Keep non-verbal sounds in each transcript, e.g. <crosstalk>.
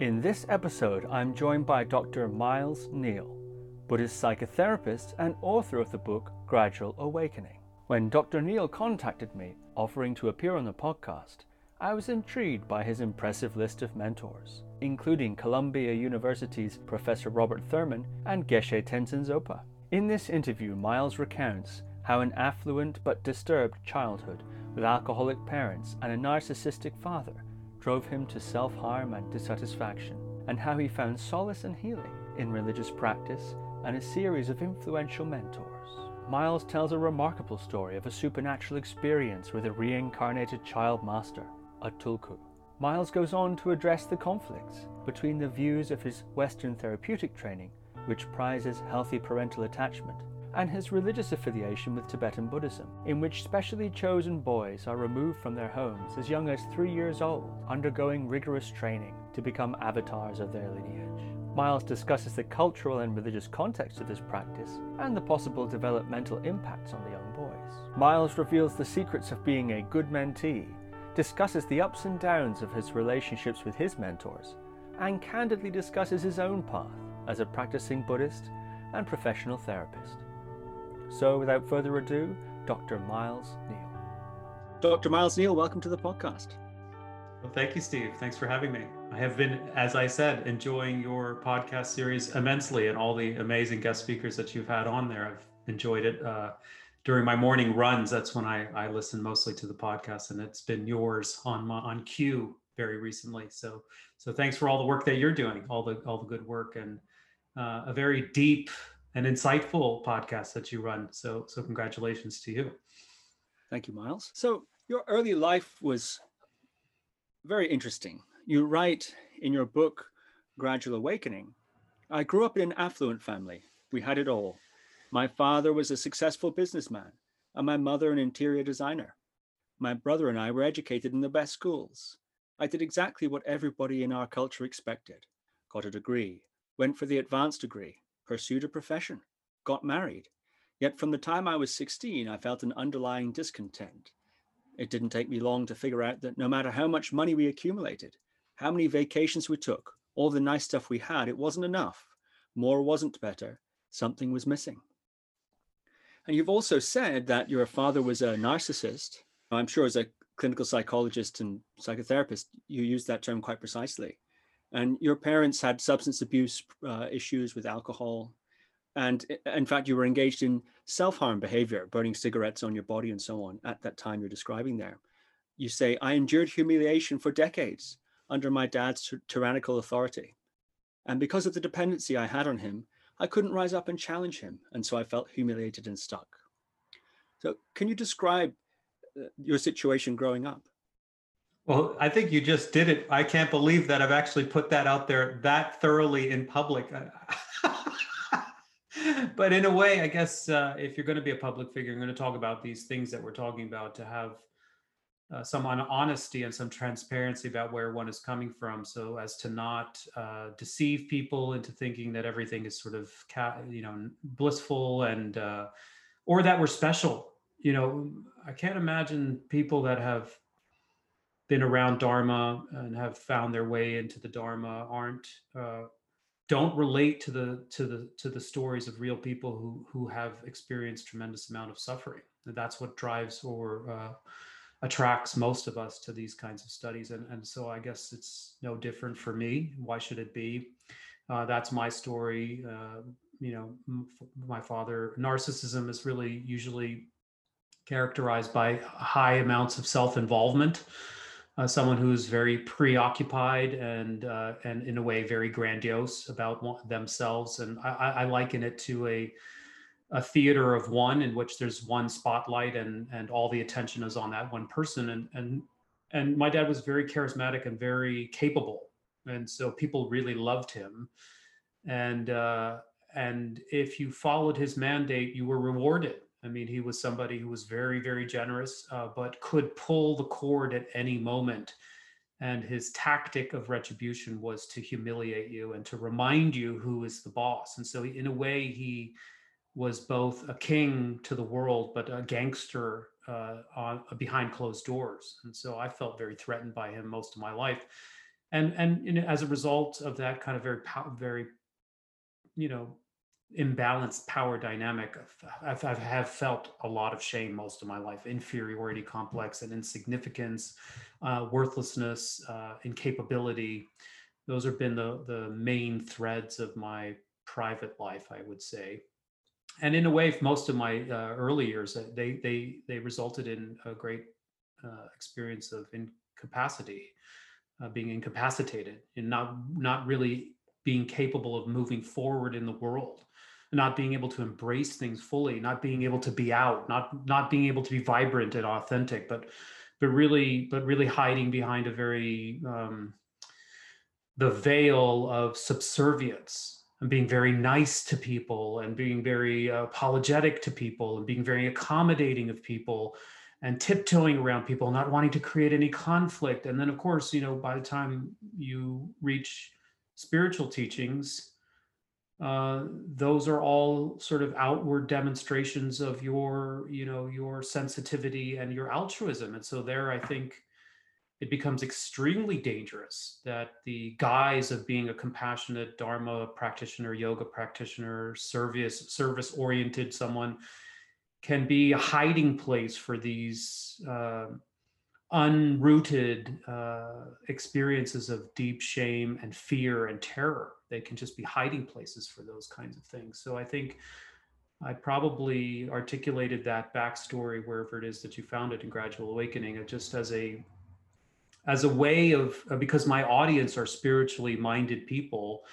In this episode, I'm joined by Dr. Miles Neale, Buddhist psychotherapist and author of the book Gradual Awakening. When Dr. Neale contacted me, offering to appear on the podcast, I was intrigued by his impressive list of mentors, including Columbia University's Professor Robert Thurman and Geshe Tenzin Zopa. In this interview, Miles recounts how an affluent but disturbed childhood with alcoholic parents and a narcissistic father drove him to self harm and dissatisfaction, and how he found solace and healing in religious practice and a series of influential mentors. Miles tells a remarkable story of a supernatural experience with a reincarnated child master, a tulku. Miles goes on to address the conflicts between the views of his Western therapeutic training, which prizes healthy parental attachment, and his religious affiliation with Tibetan Buddhism, in which specially chosen boys are removed from their homes as young as three years old, undergoing rigorous training to become avatars of their lineage. Miles discusses the cultural and religious context of this practice and the possible developmental impacts on the young boys. Miles reveals the secrets of being a good mentee, discusses the ups and downs of his relationships with his mentors, and candidly discusses his own path as a practicing Buddhist and professional therapist. So, without further ado, Dr. Miles Neale. Dr. Miles Neale, welcome to the podcast. Well, thank you, Steve. Thanks for having me. I have been, as I said, enjoying your podcast series immensely and all the amazing guest speakers that you've had on there. I've enjoyed it. Uh, during my morning runs, that's when I, I listen mostly to the podcast, and it's been yours on my, on cue very recently. So so thanks for all the work that you're doing, all the all the good work, and uh, a very deep and insightful podcast that you run. So, so congratulations to you. Thank you, Miles. So, your early life was very interesting. You write in your book, Gradual Awakening I grew up in an affluent family. We had it all. My father was a successful businessman, and my mother an interior designer. My brother and I were educated in the best schools. I did exactly what everybody in our culture expected got a degree, went for the advanced degree, pursued a profession, got married. Yet from the time I was 16, I felt an underlying discontent. It didn't take me long to figure out that no matter how much money we accumulated, how many vacations we took, all the nice stuff we had, it wasn't enough. More wasn't better. Something was missing. And you've also said that your father was a narcissist. I'm sure as a clinical psychologist and psychotherapist, you use that term quite precisely and your parents had substance abuse uh, issues with alcohol. And in fact you were engaged in self-harm behavior burning cigarettes on your body and so on at that time you're describing there. You say i endured humiliation for decades under my dad's tyrannical authority. And because of the dependency i had on him i couldn't rise up and challenge him and so i felt humiliated and stuck. So can you describe uh, your situation growing up well, I think you just did it. I can't believe that I've actually put that out there that thoroughly in public. <laughs> but in a way, I guess uh, if you're going to be a public figure, you're going to talk about these things that we're talking about to have uh, some honesty and some transparency about where one is coming from, so as to not uh, deceive people into thinking that everything is sort of you know blissful and uh, or that we're special. You know, I can't imagine people that have been around Dharma and have found their way into the Dharma aren't uh, don't relate to the to the to the stories of real people who who have experienced tremendous amount of suffering. And that's what drives or uh, attracts most of us to these kinds of studies. And and so I guess it's no different for me. Why should it be? Uh, that's my story. Uh, you know, my father narcissism is really usually characterized by high amounts of self-involvement uh, someone who's very preoccupied and uh, and in a way very grandiose about themselves. And I, I liken it to a a theater of one in which there's one spotlight and and all the attention is on that one person. And and and my dad was very charismatic and very capable, and so people really loved him. And uh, and if you followed his mandate, you were rewarded I mean, he was somebody who was very, very generous, uh, but could pull the cord at any moment. And his tactic of retribution was to humiliate you and to remind you who is the boss. And so, in a way, he was both a king to the world, but a gangster uh, on, behind closed doors. And so, I felt very threatened by him most of my life. and and you know, as a result of that kind of very very you know imbalanced power dynamic I've, I've have felt a lot of shame most of my life. Inferiority complex and insignificance uh, worthlessness uh, incapability. Those have been the the main threads of my private life i would say. And in a way most of my uh, early years uh, they they they resulted in a great uh, experience of incapacity uh, being incapacitated and not not really being capable of moving forward in the world not being able to embrace things fully not being able to be out not not being able to be vibrant and authentic but but really but really hiding behind a very um, the veil of subservience and being very nice to people and being very apologetic to people and being very accommodating of people and tiptoeing around people not wanting to create any conflict. And then of course you know by the time you reach spiritual teachings uh, those are all sort of outward demonstrations of your you know your sensitivity and your altruism. And so there i think it becomes extremely dangerous that the guise of being a compassionate dharma practitioner yoga practitioner service service oriented someone can be a hiding place for these uh, unrooted uh, experiences of deep shame and fear and terror. They can just be hiding places for those kinds of things. So i think I probably articulated that backstory wherever it is that you found it in Gradual Awakening, just as a as a way of uh, because my audience are spiritually minded people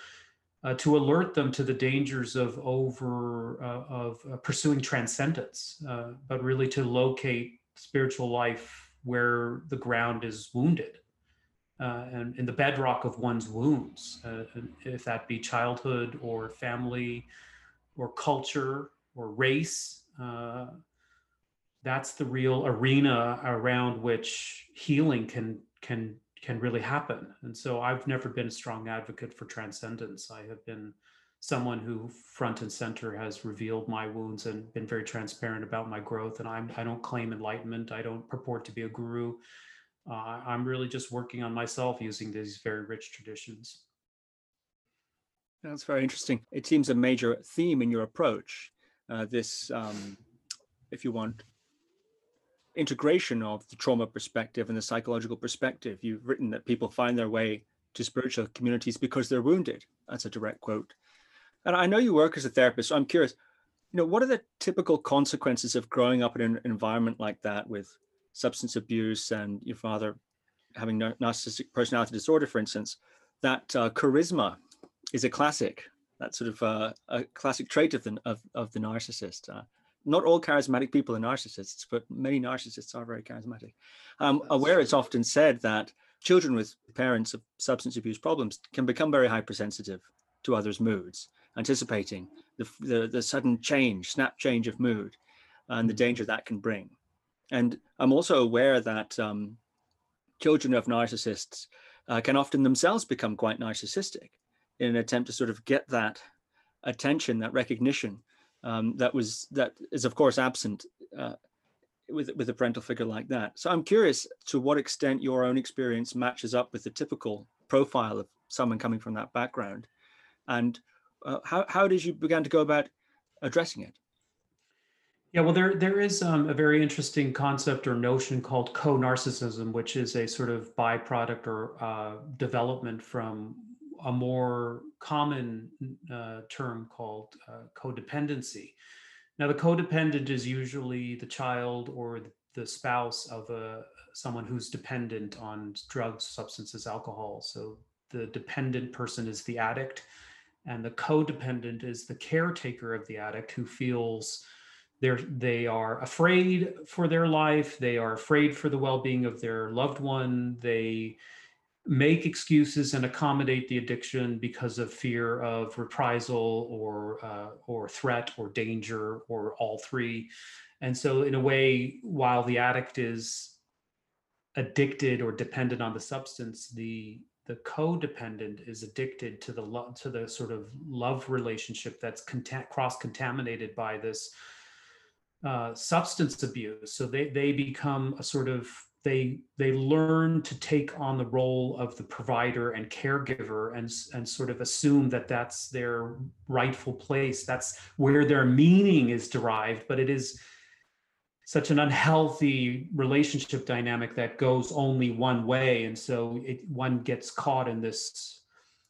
uh, to alert them to the dangers of over uh, of uh, pursuing transcendence uh, but really to locate spiritual life where the ground is wounded uh, and in the bedrock of one's wounds if that be childhood or family or culture or race that's the real arena around which healing can can can really happen. And so I've never been a strong advocate for transcendence. I have been someone who front and center has revealed my wounds and been very transparent about my growth. And I'm, I don't claim enlightenment. I don't purport to be a guru. Uh, I'm really just working on myself using these very rich traditions. That's very interesting. It seems a major theme in your approach. Uh, this, um, if you want, integration of the trauma perspective and the psychological perspective. You've written that people find their way to spiritual communities because they're wounded. That's a direct quote. And I know you work as a therapist, so I'm curious, you know, what are the typical consequences of growing up in an environment like that with substance abuse and your father having narcissistic personality disorder, for instance, that uh, charisma is a classic, that sort of uh, a classic trait of the, of, of the narcissist. Uh, not all charismatic people are narcissists, but many narcissists are very charismatic. Um, aware it's often said that children with parents of substance abuse problems can become very hypersensitive to others' moods, anticipating the, the, the sudden change, snap change of mood, and the mm-hmm. danger that can bring. And I'm also aware that um, children of narcissists uh, can often themselves become quite narcissistic in an attempt to sort of get that attention, that recognition um, that was that is of course absent uh, with with a parental figure like that. So I'm curious to what extent your own experience matches up with the typical profile of someone coming from that background, and uh, how how did you begin to go about addressing it? Yeah, well, there there is um, a very interesting concept or notion called co-narcissism, which is a sort of byproduct or uh, development from a more common uh, term called uh, codependency. Now, the codependent is usually the child or the spouse of a someone who's dependent on drugs, substances, alcohol. So the dependent person is the addict, and the codependent is the caretaker of the addict who feels they're they are afraid for their life they are afraid for the well-being of their loved one they make excuses and accommodate the addiction because of fear of reprisal or uh, or threat or danger or all three. And so in a way while the addict is addicted or dependent on the substance the the codependent is addicted to the love to the sort of love relationship that's cross contaminated by this uh, substance abuse. So they they become a sort of they they learn to take on the role of the provider and caregiver and and sort of assume that that's their rightful place. That's where their meaning is derived but it is such an unhealthy relationship dynamic that goes only one way. And so it, one gets caught in this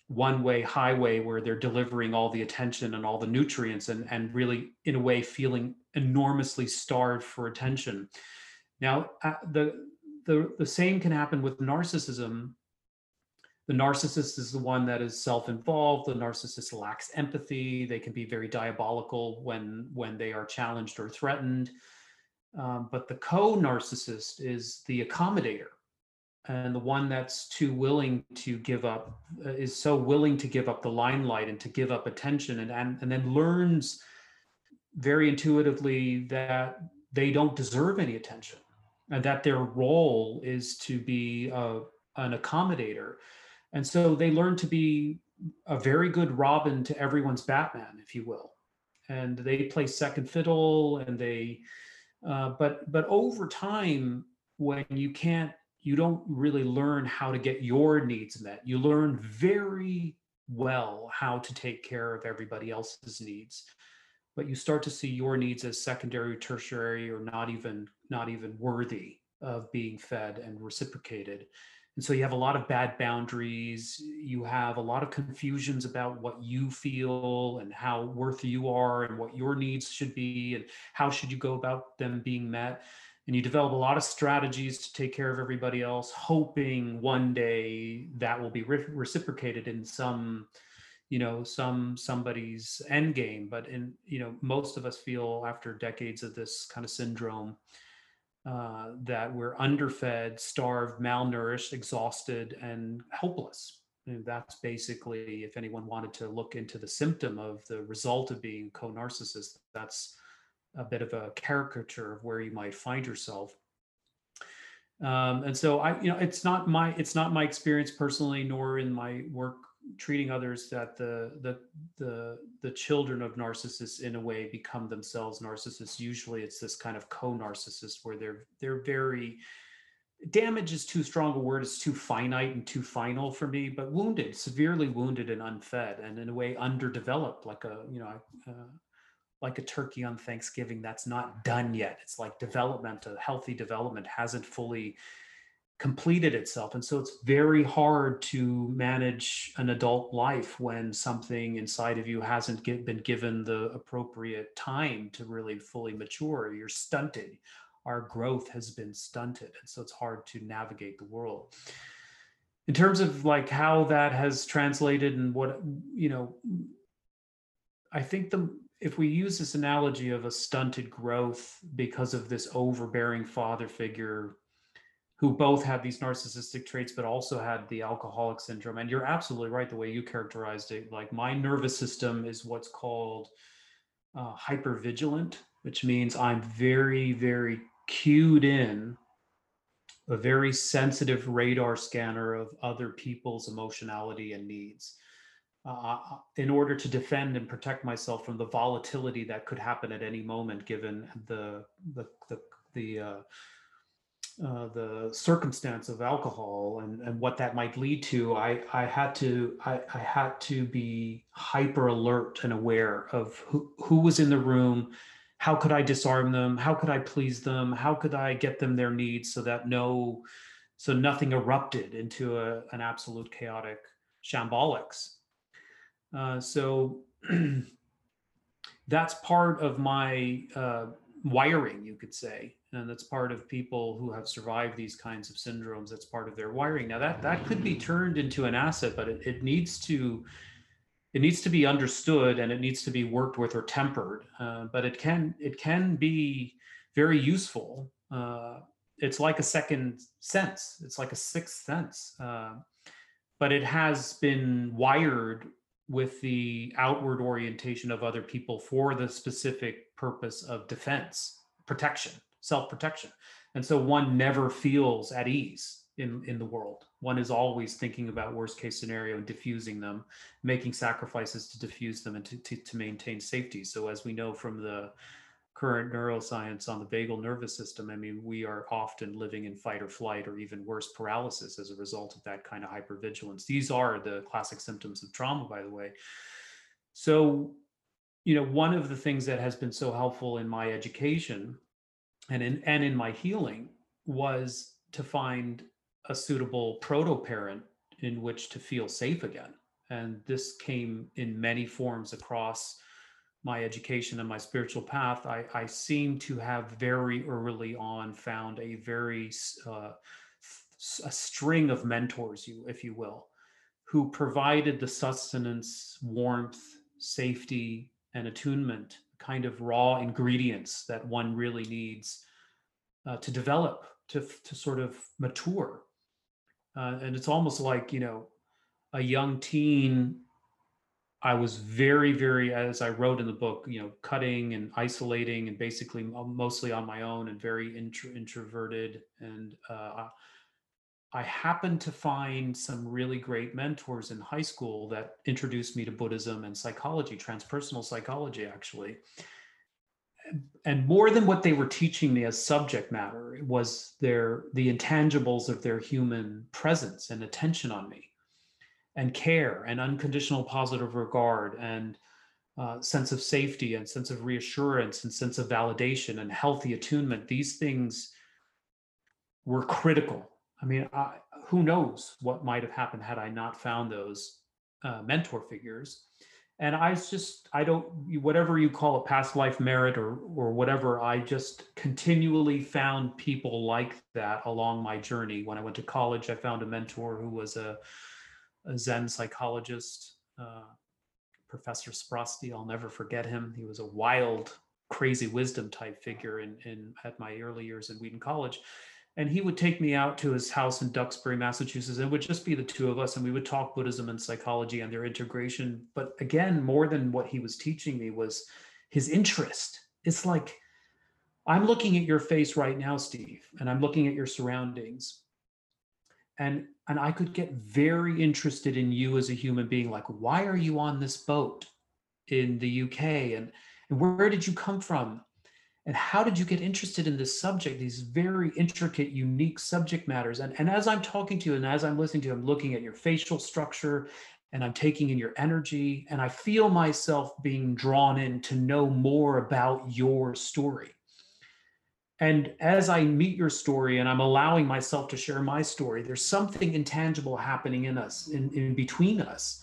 one way highway where they're delivering all the attention and all the nutrients and and really in a way feeling enormously starved for attention. Now uh, the the the same can happen with narcissism. The narcissist is the one that is self-involved. The narcissist lacks empathy. They can be very diabolical when when they are challenged or threatened um, but the co-narcissist is the accommodator and the one that's too willing to give up uh, is so willing to give up the limelight and to give up attention and, and and then learns very intuitively that they don't deserve any attention and that their role is to be uh, an accommodator. And so they learn to be a very good Robin to everyone's Batman, if you will. And they play second fiddle and they, uh, but but over time, when you can't, you don't really learn how to get your needs met. You learn very well how to take care of everybody else's needs but you start to see your needs as secondary tertiary or not even not even worthy of being fed and reciprocated and so you have a lot of bad boundaries. You have a lot of confusions about what you feel and how worthy you are and what your needs should be and how should you go about them being met. And you develop a lot of strategies to take care of everybody else hoping one day that will be re- reciprocated in some you know some somebody's end game but in you know most of us feel after decades of this kind of syndrome uh, that we're underfed starved malnourished exhausted and helpless. And that's basically if anyone wanted to look into the symptom of the result of being co-narcissist that's a bit of a caricature of where you might find yourself. Um, and so i you know it's not my it's not my experience personally nor in my work treating others that the the the the children of narcissists in a way become themselves narcissists. Usually it's this kind of co-narcissist where they're they're very damage is too strong a word it's too finite and too final for me but wounded severely wounded and unfed and in a way underdeveloped like a you know uh, like a turkey on thanksgiving that's not done yet. It's like development a healthy development hasn't fully completed itself. And so it's very hard to manage an adult life when something inside of you hasn't get, been given the appropriate time to really fully mature. You're stunted. Our growth has been stunted. And so it's hard to navigate the world. In terms of like how that has translated and what, you know, I think the if we use this analogy of a stunted growth because of this overbearing father figure who both had these narcissistic traits but also had the alcoholic syndrome. And you're absolutely right the way you characterized it. Like my nervous system is what's called uh, hypervigilant which means i'm very very cued in a very sensitive radar scanner of other people's emotionality and needs. Uh in order to defend and protect myself from the volatility that could happen at any moment given the the the, the uh, uh, the circumstance of alcohol and, and what that might lead to, I, I had to I, I had to be hyper alert and aware of who, who was in the room, how could I disarm them, how could I please them, how could I get them their needs so that no so nothing erupted into a, an absolute chaotic shambolics. Uh, so <clears throat> that's part of my uh, wiring, you could say and that's part of people who have survived these kinds of syndromes that's part of their wiring. Now that that could be turned into an asset but it, it needs to it needs to be understood and it needs to be worked with or tempered uh, but it can it can be very useful uh, it's like a second sense it's like a sixth sense uh, but it has been wired with the outward orientation of other people for the specific purpose of defense protection self-protection and so one never feels at ease in in the world one is always thinking about worst case scenario and diffusing them making sacrifices to diffuse them and to, to, to maintain safety so as we know from the current neuroscience on the vagal nervous system, I mean, we are often living in fight or flight or even worse, paralysis as a result of that kind of hypervigilance. These are the classic symptoms of trauma, by the way. So, you know, one of the things that has been so helpful in my education and in and in my healing was to find a suitable proto parent in which to feel safe again. And this came in many forms across my education and my spiritual path, I, I seem to have very early on found a very uh, a string of mentors, you if you will, who provided the sustenance, warmth, safety, and attunement, kind of raw ingredients that one really needs uh, to develop, to to sort of mature. Uh, and it's almost like you know, a young teen I was very, very, as I wrote in the book, you know, cutting and isolating and basically mostly on my own and very intro- introverted. And uh, I happened to find some really great mentors in high school that introduced me to Buddhism and psychology, transpersonal psychology, actually. And more than what they were teaching me as subject matter, it was their the intangibles of their human presence and attention on me and care and unconditional positive regard and uh, sense of safety and sense of reassurance and sense of validation and healthy attunement these things were critical i mean I, who knows what might have happened had i not found those uh, mentor figures and i just i don't whatever you call it past life merit or or whatever i just continually found people like that along my journey when i went to college i found a mentor who was a a Zen psychologist, uh, Professor Sprosty. I'll never forget him. He was a wild, crazy wisdom type figure in, in at my early years in Wheaton College. And he would take me out to his house in Duxbury, Massachusetts, and it would just be the two of us, and we would talk Buddhism and psychology and their integration. But again, more than what he was teaching me was his interest. It's like I'm looking at your face right now, Steve, and I'm looking at your surroundings. And and I could get very interested in you as a human being. Like, why are you on this boat in the UK? And, and where did you come from? And how did you get interested in this subject, these very intricate, unique subject matters? And, and as I'm talking to you and as I'm listening to you, I'm looking at your facial structure and I'm taking in your energy, and I feel myself being drawn in to know more about your story. And as I meet your story and I'm allowing myself to share my story, there's something intangible happening in us, in, in between us,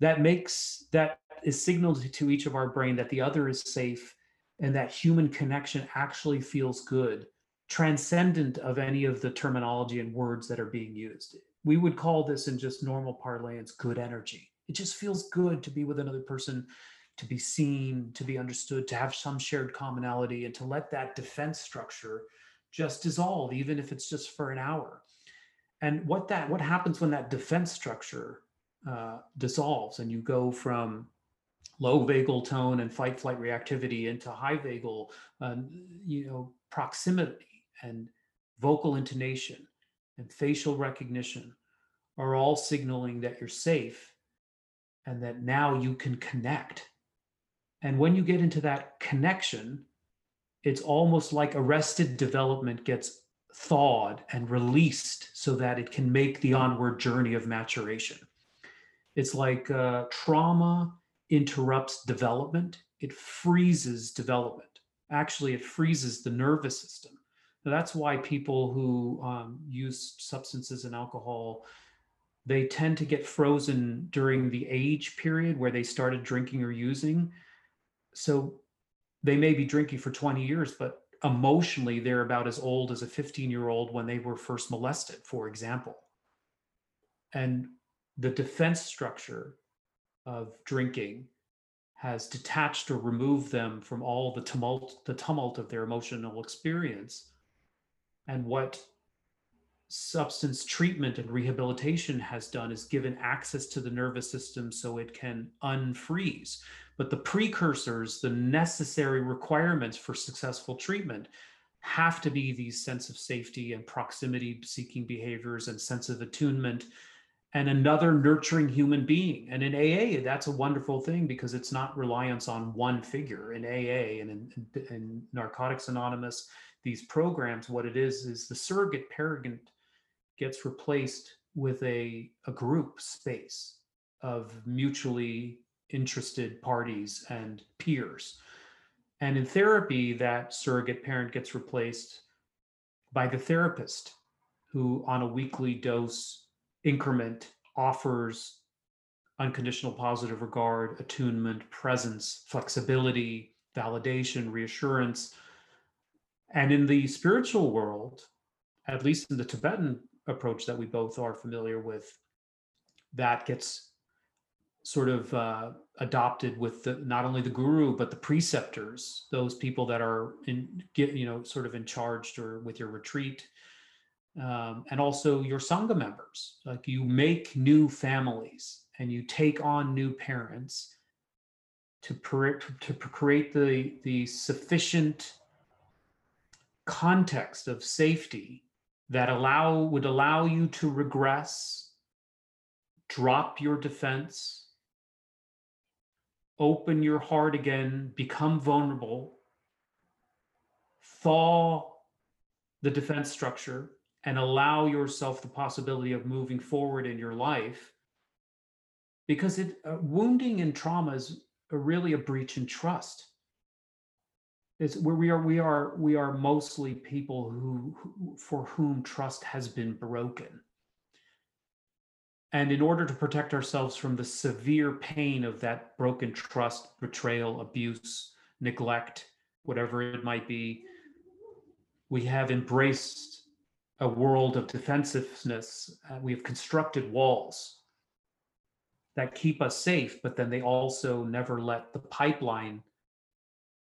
that makes that is signaled to each of our brain that the other is safe and that human connection actually feels good, transcendent of any of the terminology and words that are being used. We would call this in just normal parlance good energy. It just feels good to be with another person to be seen, to be understood, to have some shared commonality, and to let that defense structure just dissolve, even if it's just for an hour. And what that what happens when that defense structure uh, dissolves and you go from low vagal tone and fight flight reactivity into high vagal, um, you know, proximity and vocal intonation and facial recognition are all signaling that you're safe and that now you can connect and when you get into that connection, it's almost like arrested development gets thawed and released so that it can make the onward journey of maturation. It's like uh, trauma interrupts development, it freezes development. Actually, it freezes the nervous system. Now, that's why people who um, use substances and alcohol they tend to get frozen during the age period where they started drinking or using so they may be drinking for 20 years, but emotionally they're about as old as a 15 year old when they were first molested, for example. And the defense structure of drinking has detached or removed them from all the tumult, the tumult of their emotional experience. And what substance treatment and rehabilitation has done is given access to the nervous system so it can unfreeze. But the precursors, the necessary requirements for successful treatment, have to be these sense of safety and proximity seeking behaviors and sense of attunement and another nurturing human being. And in AA, that's a wonderful thing because it's not reliance on one figure. In AA and in, in, Narcotics Anonymous, these programs, what it is, is the surrogate parent gets replaced with a, a group space of mutually interested parties and peers. And in therapy, that surrogate parent gets replaced by the therapist who, on a weekly dose increment, offers unconditional positive regard, attunement, presence, flexibility, validation, reassurance. And in the spiritual world, at least in the Tibetan approach that we both are familiar with, that gets sort of uh, adopted with the not only the guru but the preceptors those people that are in get you know sort of in charge or with your retreat um, and also your sangha members. Like you make new families and you take on new parents to, per- to create the the sufficient context of safety that allow would allow you to regress drop your defense open your heart again, become vulnerable, thaw the defense structure, and allow yourself the possibility of moving forward in your life. Because it uh, wounding and trauma is really a breach in trust. It's where we are. We are. We are mostly people who, who for whom trust has been broken and in order to protect ourselves from the severe pain of that broken trust, betrayal, abuse, neglect, whatever it might be, we have embraced a world of defensiveness. Uh, we have constructed walls that keep us safe, but then they also never let the pipeline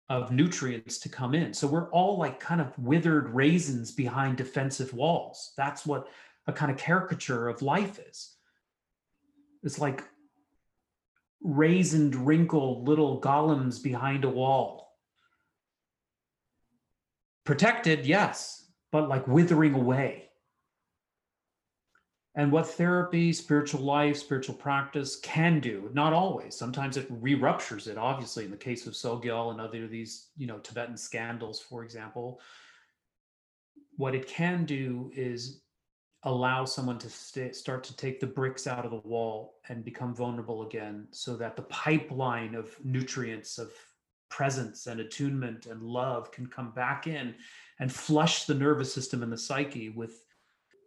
of nutrients to come in. So we're all like kind of withered raisins behind defensive walls. That's what a kind of caricature of life is it's like raisined, wrinkled little golems behind a wall. Protected, yes, but like withering away. And what therapy, spiritual life, spiritual practice can do, not always. Sometimes it re-ruptures it. Obviously, in the case of Sogyal and other of these, you know, Tibetan scandals, for example, what it can do is allow someone to stay, start to take the bricks out of the wall and become vulnerable again so that the pipeline of nutrients of presence and attunement and love can come back in and flush the nervous system and the psyche with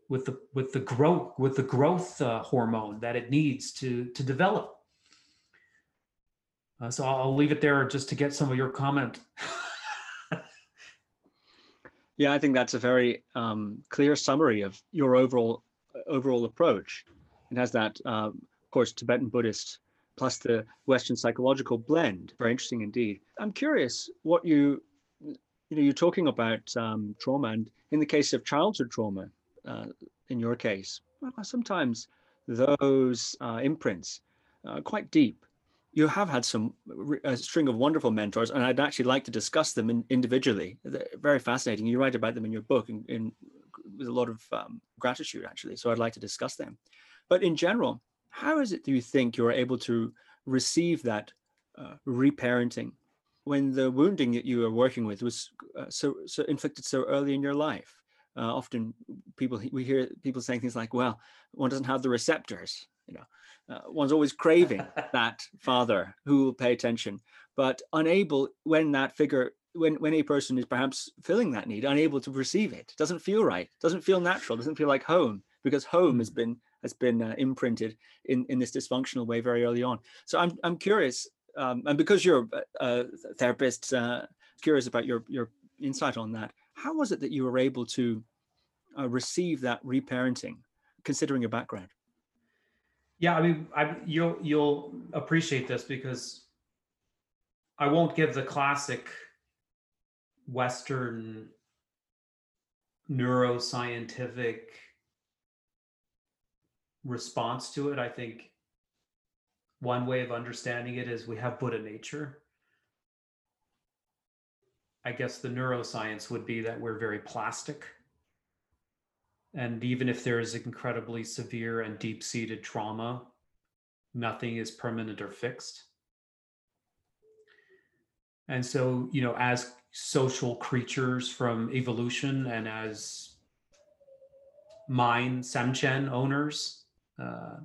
with the with the growth with the growth uh, hormone that it needs to to develop uh, so I'll leave it there just to get some of your comment <laughs> Yeah, I think that's a very um, clear summary of your overall overall approach. It has that, uh, of course, Tibetan Buddhist plus the Western psychological blend. Very interesting indeed. I'm curious what you, you know, you're talking about um, trauma, and in the case of childhood trauma, uh, in your case, sometimes those uh, imprints are quite deep you have had some a string of wonderful mentors, and I'd actually like to discuss them in, individually. They're very fascinating. You write about them in your book in, in with a lot of um, gratitude, actually. So I'd like to discuss them. But in general, how is it do you think you're able to receive that uh, reparenting when the wounding that you were working with was uh, so so inflicted so early in your life? Uh, often people we hear people saying things like, "Well, one doesn't have the receptors," you know uh, one's always craving <laughs> that father who will pay attention, but unable when that figure, when when a person is perhaps filling that need, unable to receive it, doesn't feel right, doesn't feel natural, doesn't feel like home because home has mm. been has been uh, imprinted in in this dysfunctional way very early on. So I'm I'm curious, um, and because you're a therapist, uh, curious about your your insight on that. How was it that you were able to uh, receive that reparenting, considering your background? Yeah, I mean, I, you'll you'll appreciate this because I won't give the classic Western neuroscientific response to it. I think one way of understanding it is we have Buddha nature. I guess the neuroscience would be that we're very plastic And even if there is incredibly severe and deep seated trauma, nothing is permanent or fixed. And so, you know, as social creatures from evolution and as mind semchen owners, uh,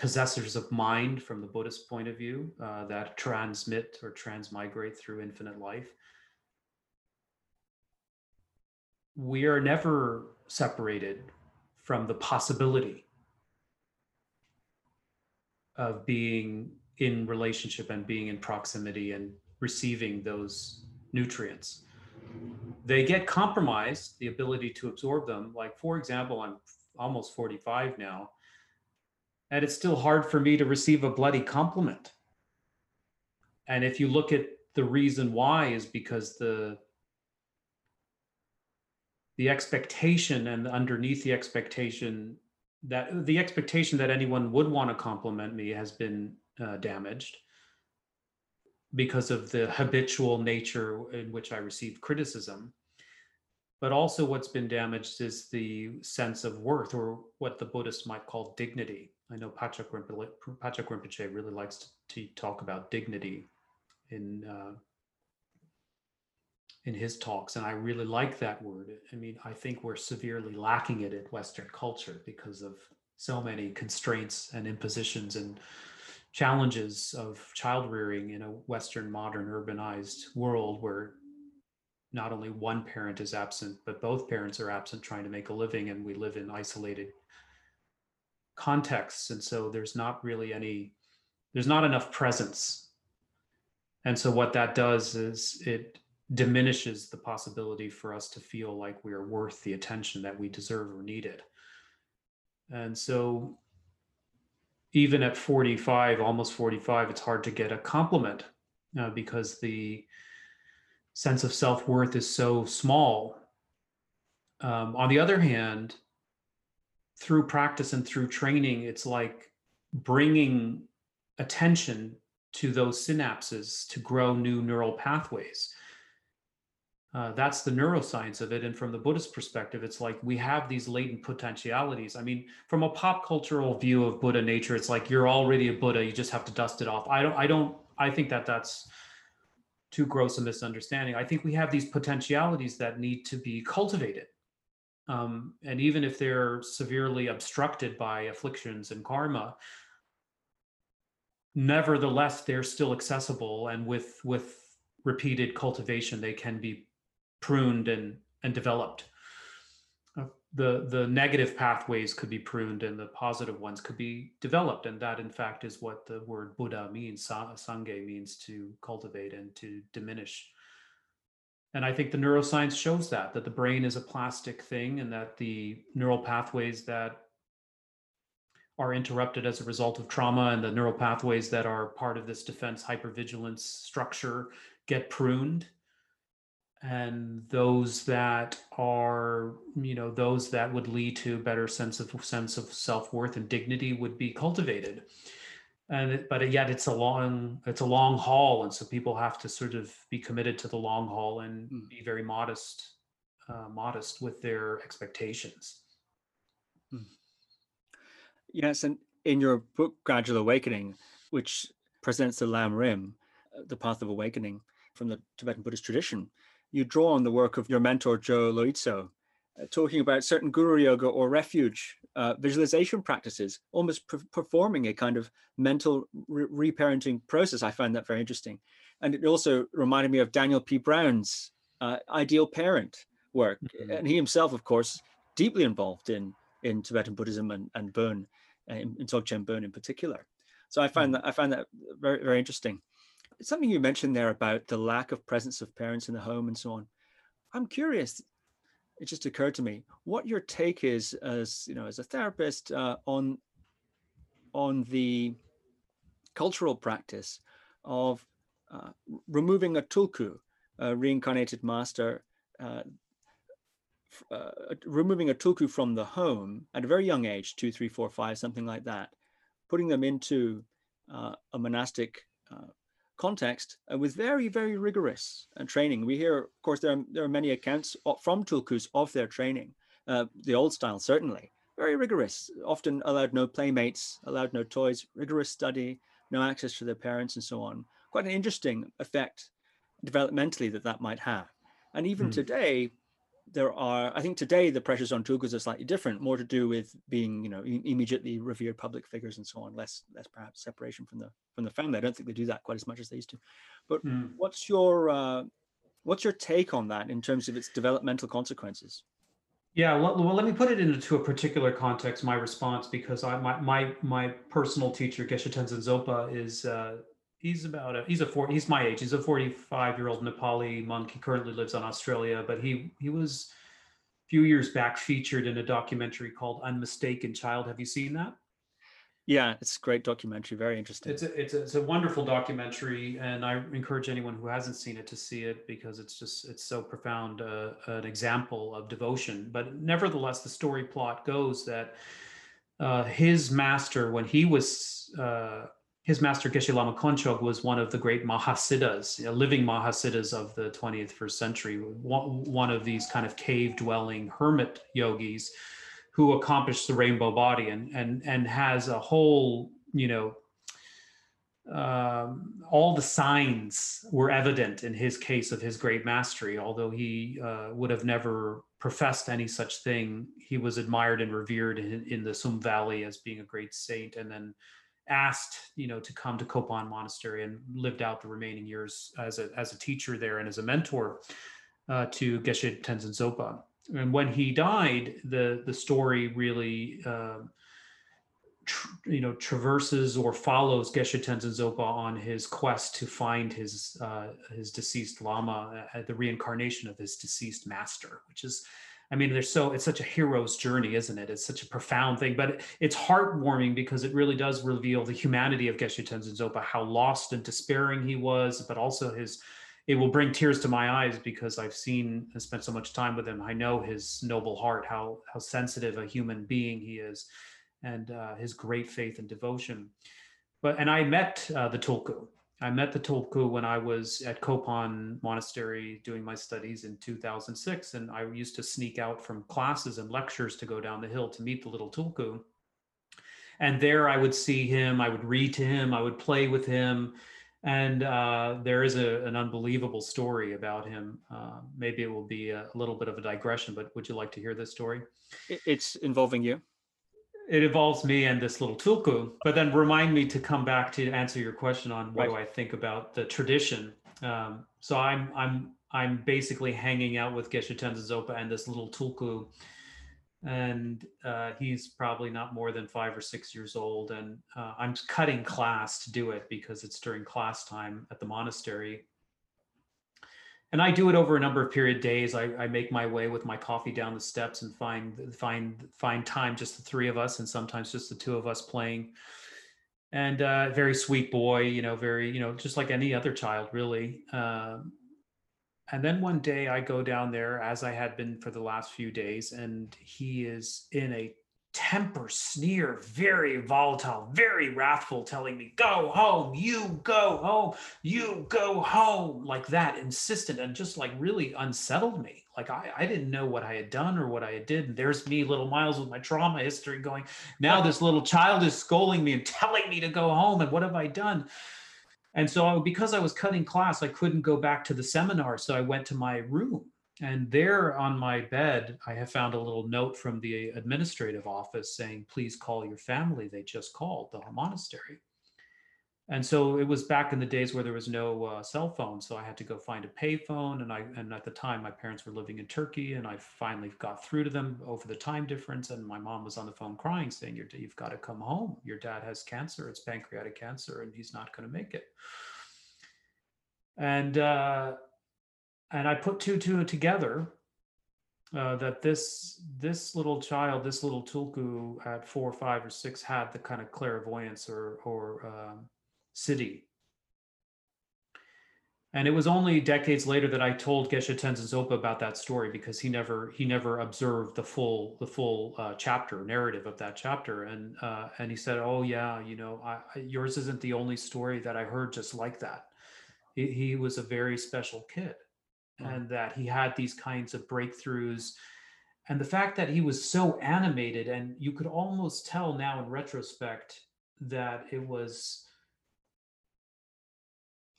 possessors of mind from the Buddhist point of view uh, that transmit or transmigrate through infinite life. We are never separated from the possibility of being in relationship and being in proximity and receiving those nutrients. They get compromised, the ability to absorb them. Like, for example, I'm almost 45 now and it's still hard for me to receive a bloody compliment. And if you look at the reason why is because the the expectation and underneath the expectation that the expectation that anyone would want to compliment me has been uh, damaged because of the habitual nature in which I receive criticism. But also, what's been damaged is the sense of worth, or what the Buddhists might call dignity. I know Pacha Rinpoche, really likes to, to, talk about dignity in uh, in his talks, and I really like that word. I mean, I think we're severely lacking it in Western culture because of so many constraints and impositions and challenges of child rearing in a Western modern urbanized world where not only one parent is absent, but both parents are absent trying to make a living, and we live in isolated contexts and so there's not really any there's not enough presence. And so what that does is it diminishes the possibility for us to feel like we are worth the attention that we deserve or needed. And so even at 45 almost 45 it's hard to get a compliment uh, because the sense of self-worth is so small. Um, on the other hand through practice and through training, it's like bringing attention to those synapses to grow new neural pathways. Uh, that's the neuroscience of it. And from the Buddhist perspective, it's like we have these latent potentialities. I mean, from a pop cultural view of Buddha nature, it's like you're already a Buddha. You just have to dust it off. I don't, I don't, I think that that's too gross a misunderstanding. I think we have these potentialities that need to be cultivated. Um, and even if they're severely obstructed by afflictions and karma, nevertheless, they're still accessible. And with, with repeated cultivation, they can be pruned and, and developed. Uh, the, the negative pathways could be pruned and the positive ones could be developed. And that, in fact, is what the word Buddha means. Sangye means to cultivate and to diminish and I think the neuroscience shows that, that the brain is a plastic thing and that the neural pathways that are interrupted as a result of trauma and the neural pathways that are part of this defense hypervigilance structure get pruned. And those that are you know those that would lead to better sense of sense of self-worth and dignity would be cultivated and it, but yet it's a long it's a long haul and so people have to sort of be committed to the long haul and mm. be very modest uh, modest with their expectations mm. yes and in your book gradual awakening which presents the lam rim uh, the path of awakening from the tibetan buddhist tradition you draw on the work of your mentor joe loizzo uh, talking about certain guru yoga or refuge uh, visualization practices, almost pre- performing a kind of mental re- reparenting process. I find that very interesting. And it also reminded me of Daniel P. Brown's uh, ideal parent work. Mm-hmm. And he himself, of course, deeply involved in, in Tibetan Buddhism and, and Bon, uh, in, in Dzogchen in particular. So I find mm-hmm. that I find that very, very interesting. Something you mentioned there about the lack of presence of parents in the home and so on. I'm curious, it just occurred to me what your take is as you know as a therapist uh, on on the cultural practice of uh, removing a tulku, a reincarnated master, uh, uh, removing a tulku from the home at a very young age, two, three, four, five, something like that, putting them into uh, a monastic uh, context uh, with very, very rigorous uh, training. We hear, of course, there are, there are many accounts from Tulkus of their training uh, the old style certainly, very rigorous, often allowed no playmates, allowed no toys, rigorous study, no access to their parents and so on. Quite an interesting effect developmentally that that might have. And even mm. today, there are, I think today the pressures on tulkus are slightly different, more to do with being, you know, immediately revered public figures and so on, less, less perhaps separation from the from the family. I don't think they do that quite as much as they used to. But mm. what's your uh, what's your take on that in terms of its developmental consequences? Yeah, well, well, let me put it into a particular context. My response, because I my my my personal teacher Geshe Tenzin Zopa is uh, he's about a he's a four he's my age. He's a 45 year old nepali monk. He currently lives on australia but he he was a few years back featured in a documentary called unmistaken child. Have you seen that? Yeah it's a great documentary. Very interesting. It's a, it's a, it's a wonderful documentary and i encourage anyone who hasn't seen it to see it because it's just it's so profound uh, an example of devotion. But nevertheless the story plot goes that uh, his master when he was uh, his master Geshe Lama Konchog was one of the great Mahasiddhas, living Mahasiddhas of the 20th first century, one of these kind of cave dwelling hermit yogis who accomplished the rainbow body and and and has a whole you know um, all the signs were evident in his case of his great mastery. Although he uh, would have never professed any such thing he was admired and revered in, in the Tsum valley as being a great saint and then asked, you know, to come to Kopan Monastery and lived out the remaining years as a as a teacher there and as a mentor uh, to Geshe Tenzin Zopa. And when he died, the the story really, uh, tr- you know, traverses or follows Geshe Tenzin Zopa on his quest to find his uh, his deceased lama, the reincarnation of his deceased master, which is I mean, there's so it's such a hero's journey, isn't it? It's such a profound thing, but it's heartwarming because it really does reveal the humanity of Geshe Tenzin Zopa, how lost and despairing he was, but also his. It will bring tears to my eyes because I've seen and spent so much time with him. I know his noble heart, how how sensitive a human being he is, and uh, his great faith and devotion. But and I met uh, the Tulku I met the Tulku when I was at Kopan Monastery doing my studies in 2006. And I used to sneak out from classes and lectures to go down the hill to meet the little Tulku. And there I would see him, I would read to him, I would play with him. And uh, there is a, an unbelievable story about him. Uh, maybe it will be a, a little bit of a digression, but would you like to hear this story? It's involving you it involves me and this little tulku. But then remind me to come back to answer your question on what right. do I think about the tradition. Um, so I'm I'm I'm basically hanging out with Geshe Tenzin Zopa and this little tulku, and uh, he's probably not more than five or six years old. And uh, I'm cutting class to do it because it's during class time at the monastery and I do it over a number of period days. I, I, make my way with my coffee down the steps and find find find time, just the three of us, and sometimes just the two of us playing. And uh, very sweet boy, you know, very you know, just like any other child, really. Um, and then one day I go down there, as I had been for the last few days, and he is in a temper, sneer, very volatile, very wrathful, telling me, go home, you go home, you go home, like that, insistent and just like really unsettled me. Like I, I didn't know what I had done or what I had did. And there's me, little Miles, with my trauma history going, now this little child is scolding me and <laughs> telling me to go home. And what have I done? And so because I was cutting class, I couldn't go back to the seminar. So I went to my room and there on my bed, I have found a little note from the administrative office saying, please call your family. They just called the monastery. And so it was back in the days where there was no uh, cell phone. So I had to go find a payphone. And I, and at the time, my parents were living in Turkey. And I finally got through to them over the time difference. And my mom was on the phone crying, saying, You've got to come home. Your dad has cancer. It's pancreatic cancer, and he's not going to make it. And, uh, and I put two two together uh, that this this little child, this little tulku at four, five, or six had the kind of clairvoyance or or um, siddhi. And it was only decades later that I told Geshe Tenzin Zopa about that story because he never he never observed the full the full uh, chapter narrative of that chapter and uh, and he said, oh yeah, you know, I, I, yours isn't the only story that I heard just like that. He, he was a very special kid and that he had these kinds of breakthroughs. And the fact that he was so animated and you could almost tell now in retrospect that it was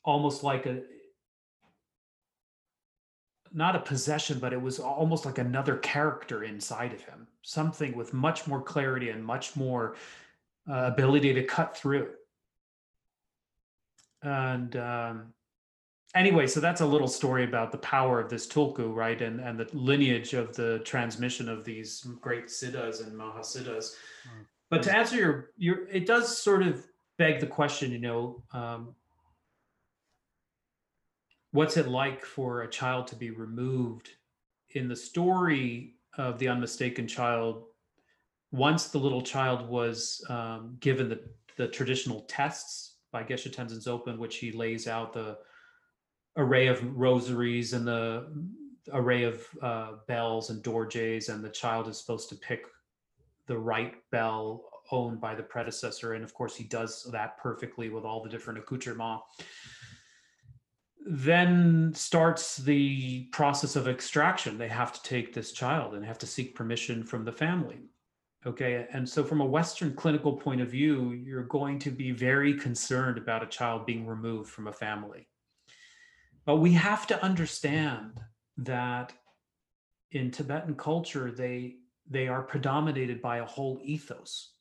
almost like a not a possession but it was almost like another character inside of him. Something with much more clarity and much more uh, ability to cut through. And um, anyway, so that's a little story about the power of this tulku, right? And and the lineage of the transmission of these great siddhas and mahasiddhas. Mm. But to answer your your, it does sort of beg the question, you know, um, what's it like for a child to be removed? In the story of the unmistaken child, once the little child was um, given the the traditional tests by Geshe Tenzin Zopan, which he lays out the array of rosaries and the array of uh, bells and dorjes, and the child is supposed to pick the right bell owned by the predecessor. And of course, he does that perfectly with all the different accoutrements. Then starts the process of extraction. They have to take this child and have to seek permission from the family. Okay. And so, from a Western clinical point of view, you're going to be very concerned about a child being removed from a family. But we have to understand that in Tibetan culture, they, they are predominated by a whole ethos.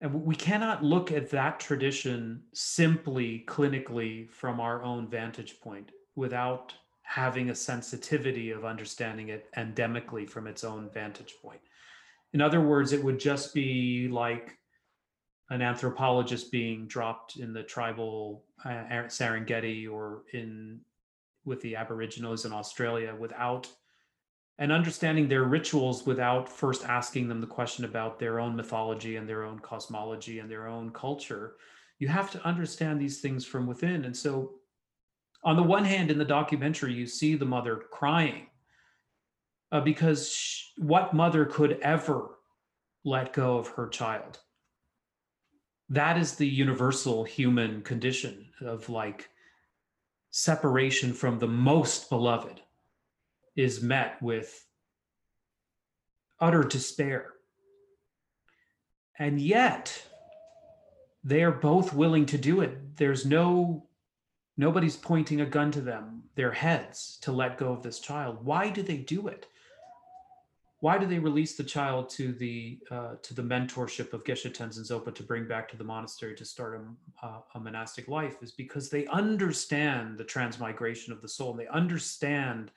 And we cannot look at that tradition simply clinically from our own vantage point without having a sensitivity of understanding it endemically from its own vantage point. In other words, it would just be like an anthropologist being dropped in the tribal uh, Serengeti or in with the Aboriginals in Australia without and understanding their rituals without first asking them the question about their own mythology and their own cosmology and their own culture. You have to understand these things from within. And so, on the one hand, in the documentary, you see the mother crying uh, because she, what mother could ever let go of her child? That is the universal human condition of like separation from the most beloved is met with utter despair. And yet, they are both willing to do it. There's no, nobody's pointing a gun to them, their heads, to let go of this child. Why do they do it? Why do they release the child to the uh, to the mentorship of Geshe Tenzin Zopa to bring back to the monastery to start a, uh, a monastic life? Is because they understand the transmigration of the soul. And they understand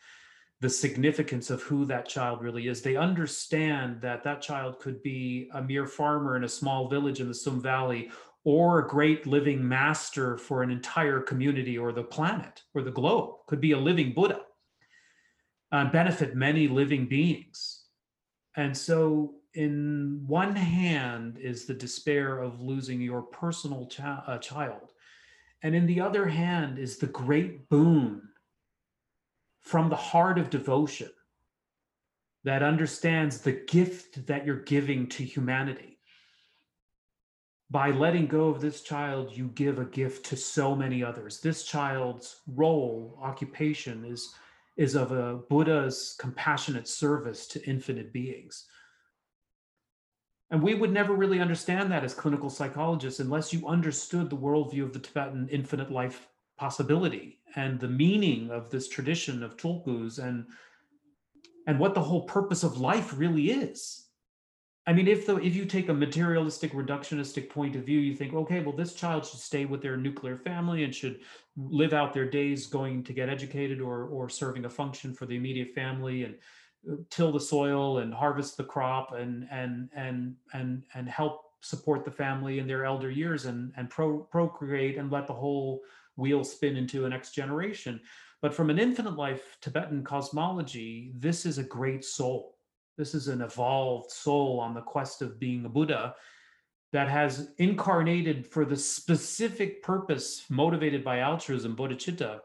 the significance of who that child really is. They understand that that child could be a mere farmer in a small village in the Tsum Valley or a great living master for an entire community or the planet or the globe, could be a living Buddha, uh, benefit many living beings and so, in one hand, is the despair of losing your personal cha- uh, child. And in the other hand, is the great boon from the heart of devotion that understands the gift that you're giving to humanity. By letting go of this child, you give a gift to so many others. This child's role, occupation is is of a Buddha's compassionate service to infinite beings. And we would never really understand that as clinical psychologists unless you understood the worldview of the Tibetan infinite life possibility and the meaning of this tradition of tulkus and and what the whole purpose of life really is. I mean, if the if you take a materialistic reductionistic point of view, you think, okay, well, this child should stay with their nuclear family and should live out their days going to get educated or or serving a function for the immediate family and uh, till the soil and harvest the crop and and and and and help support the family in their elder years and and pro, procreate and let the whole wheel spin into a next generation. But from an infinite life Tibetan cosmology, this is a great soul this is an evolved soul on the quest of being a Buddha that has incarnated for the specific purpose, motivated by altruism, bodhicitta,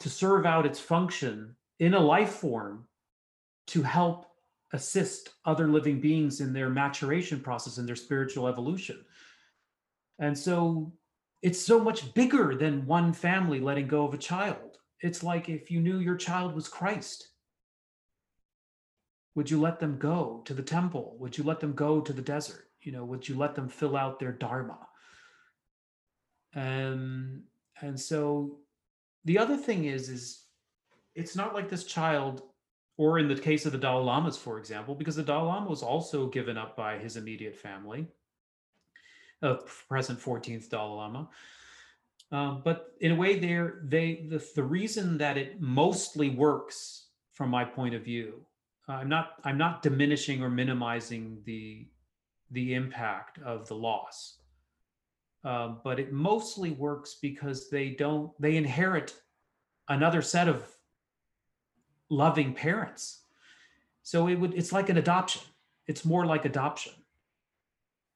to serve out its function in a life form to help assist other living beings in their maturation process and their spiritual evolution. And so it's so much bigger than one family letting go of a child. It's like if you knew your child was Christ would you let them go to the temple? Would you let them go to the desert? You know would you let them fill out their dharma? And and so the other thing is is it's not like this child or in the case of the dalai lamas for example because the dalai lama was also given up by his immediate family uh, present 14th dalai lama. Um, but in a way there they the, the reason that it mostly works from my point of view i'm not i'm not diminishing or minimizing the the impact of the loss. Uh, but it mostly works because they don't they inherit another set of loving parents. So it would it's like an adoption. It's more like adoption.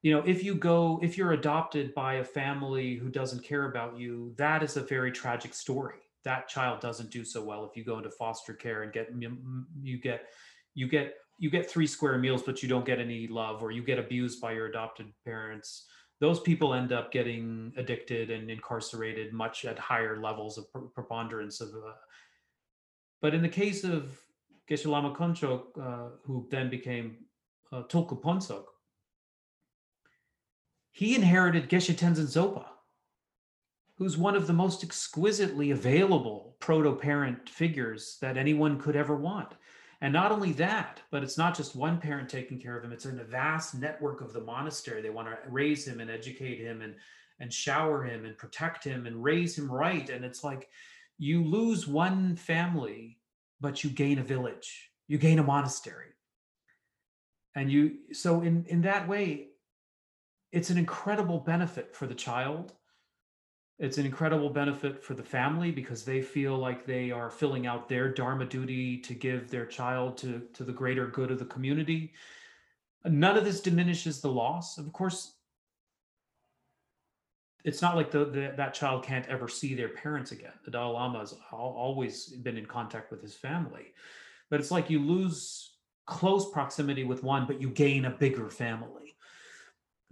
You know if you go if you're adopted by a family who doesn't care about you that is a very tragic story. That child doesn't do so well if you go into foster care and get you get you get you get three square meals but you don't get any love or you get abused by your adopted parents those people end up getting addicted and incarcerated much at higher levels of preponderance of uh, but in the case of Geshe Lama Konchok, uh, who then became uh, Tulku Phuntsok, he inherited Geshe Tenzin Zopa, who's one of the most exquisitely available proto-parent figures that anyone could ever want. And not only that, but it's not just one parent taking care of him, it's in a vast network of the monastery. They want to raise him and educate him and, and shower him and protect him and raise him right. And it's like you lose one family, but you gain a village, you gain a monastery. And you, so in, in that way, it's an incredible benefit for the child it's an incredible benefit for the family because they feel like they are filling out their dharma duty to give their child to, to the greater good of the community. None of this diminishes the loss. Of course, it's not like the, the, that child can't ever see their parents again. The Dalai Lama has always been in contact with his family, but it's like you lose close proximity with one, but you gain a bigger family.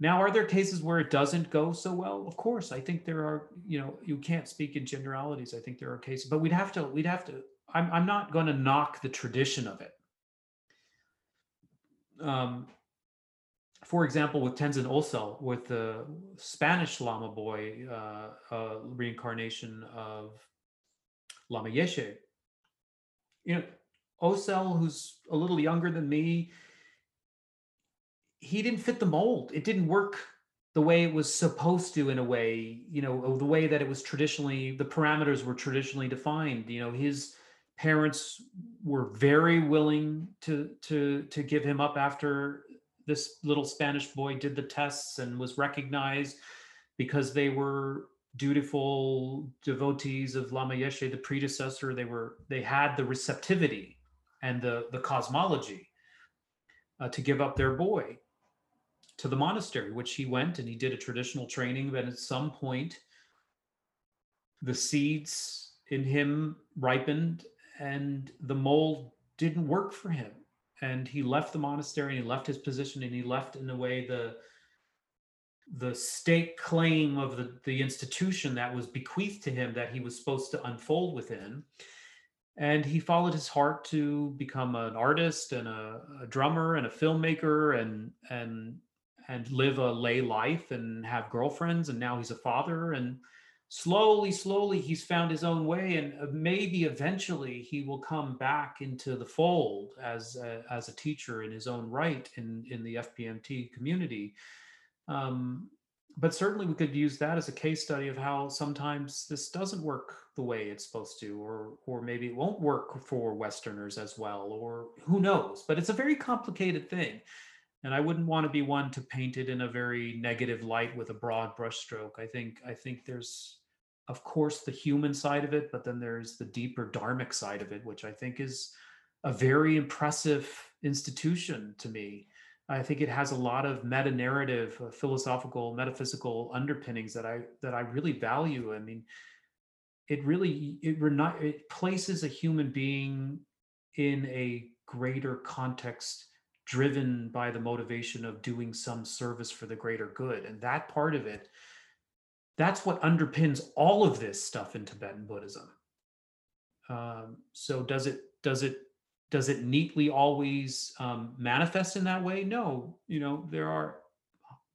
Now, are there cases where it doesn't go so well? Of course, I think there are. You know, you can't speak in generalities. I think there are cases, but we'd have to. We'd have to. I'm. I'm not going to knock the tradition of it. Um, for example, with Tenzin Osel, with the Spanish Lama boy uh, uh, reincarnation of Lama Yeshe, you know, Osel, who's a little younger than me, he didn't fit the mold. It didn't work the way it was supposed to in a way, you know, the way that it was traditionally, the parameters were traditionally defined. You know, his parents were very willing to to to give him up after this little Spanish boy did the tests and was recognized because they were dutiful devotees of Lama Yeshe, the predecessor. They were they had the receptivity and the the cosmology uh, to give up their boy to the monastery, which he went and he did a traditional training. But at some point, the seeds in him ripened and the mold didn't work for him. And he left the monastery and he left his position and he left in a way the the state claim of the, the institution that was bequeathed to him that he was supposed to unfold within and he followed his heart to become an artist and a, a, drummer and a filmmaker and and and live a lay life and have girlfriends and now he's a father and slowly slowly he's found his own way and uh, maybe eventually he will come back into the fold as a, as a teacher in his own right in in the FPMT community. Um, but certainly we could use that as a case study of how sometimes this doesn't work the way it's supposed to or or maybe it won't work for westerners as well or who knows? But it's a very complicated thing and I wouldn't want to be one to paint it in a very negative light with a broad brushstroke. I think I think there's of course the human side of it, but then there's the deeper dharmic side of it, which I think is a very impressive institution to me. I think it has a lot of meta narrative, uh, philosophical, metaphysical underpinnings that I that I really value. I mean, it really it, it places a human being in a greater context driven by the motivation of doing some service for the greater good. And that part of it, that's what underpins all of this stuff in Tibetan Buddhism. Um, so does it does it does it neatly always um, manifest in that way? No, you know, there are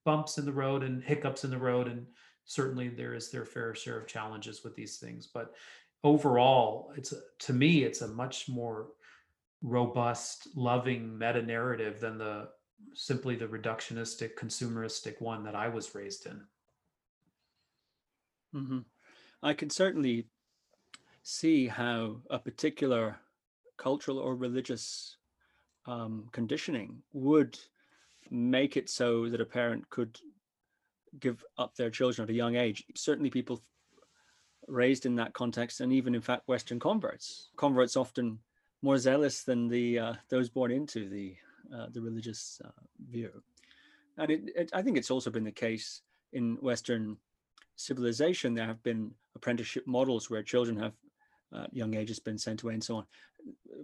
bumps in the road and hiccups in the road, and certainly there is their fair share of challenges with these things. But overall, it's to me, it's a much more robust, loving meta narrative than the simply the reductionistic, consumeristic one that I was raised in. Mm-hmm. I can certainly see how a particular cultural or religious um, conditioning would make it so that a parent could give up their children at a young age. Certainly, people raised in that context, and even in fact, Western converts, converts often more zealous than the uh, those born into the uh, the religious uh, view. And it, it, I think it's also been the case in Western civilization. There have been apprenticeship models where children have uh, young ages been sent away and so on.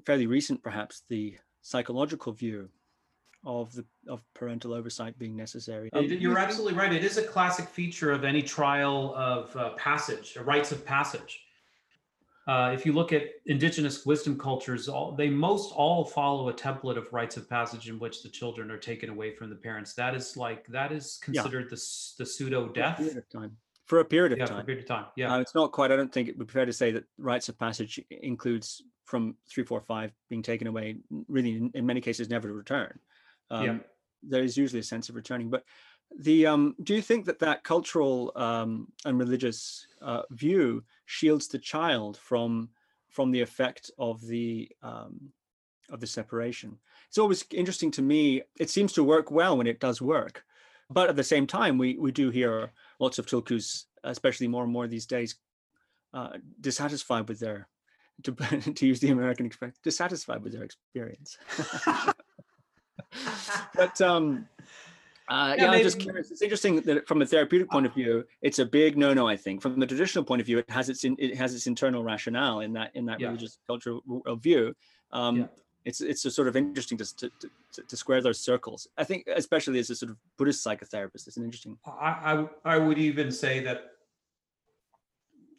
Fairly recent, perhaps, the psychological view of the of parental oversight being necessary. Um, You're absolutely right. It is a classic feature of any trial of uh, passage, rites of passage. Uh, if you look at indigenous wisdom cultures, all, they most all follow a template of rites of passage in which the children are taken away from the parents. That is like that is considered yeah. the the pseudo death for a period of time. yeah, time. For a period of time. Yeah, uh, it's not quite. I don't think it would be fair to say that rites of passage includes from three, four, five being taken away. Really, in, in many cases, never to return. Um, yeah. There is usually a sense of returning, but the um, do you think that that cultural um, and religious uh, view shields the child from from the effect of the um, of the separation? It's always interesting to me. It seems to work well when it does work, but at the same time, we we do hear lots of tulkus, especially more and more these days, uh, dissatisfied with their to, <laughs> to use the American expression, dissatisfied with their experience. <laughs> but um, uh, yeah, yeah I'm just curious. It's interesting that from a therapeutic point of view, it's a big no-no. I think from the traditional point of view, it has its in, it has its internal rationale in that in that yeah. religious cultural view. Um, yeah. It's it's a sort of interesting to, to, to, to square those circles. I think, especially as a sort of Buddhist psychotherapist, it's an interesting. I, I I would even say that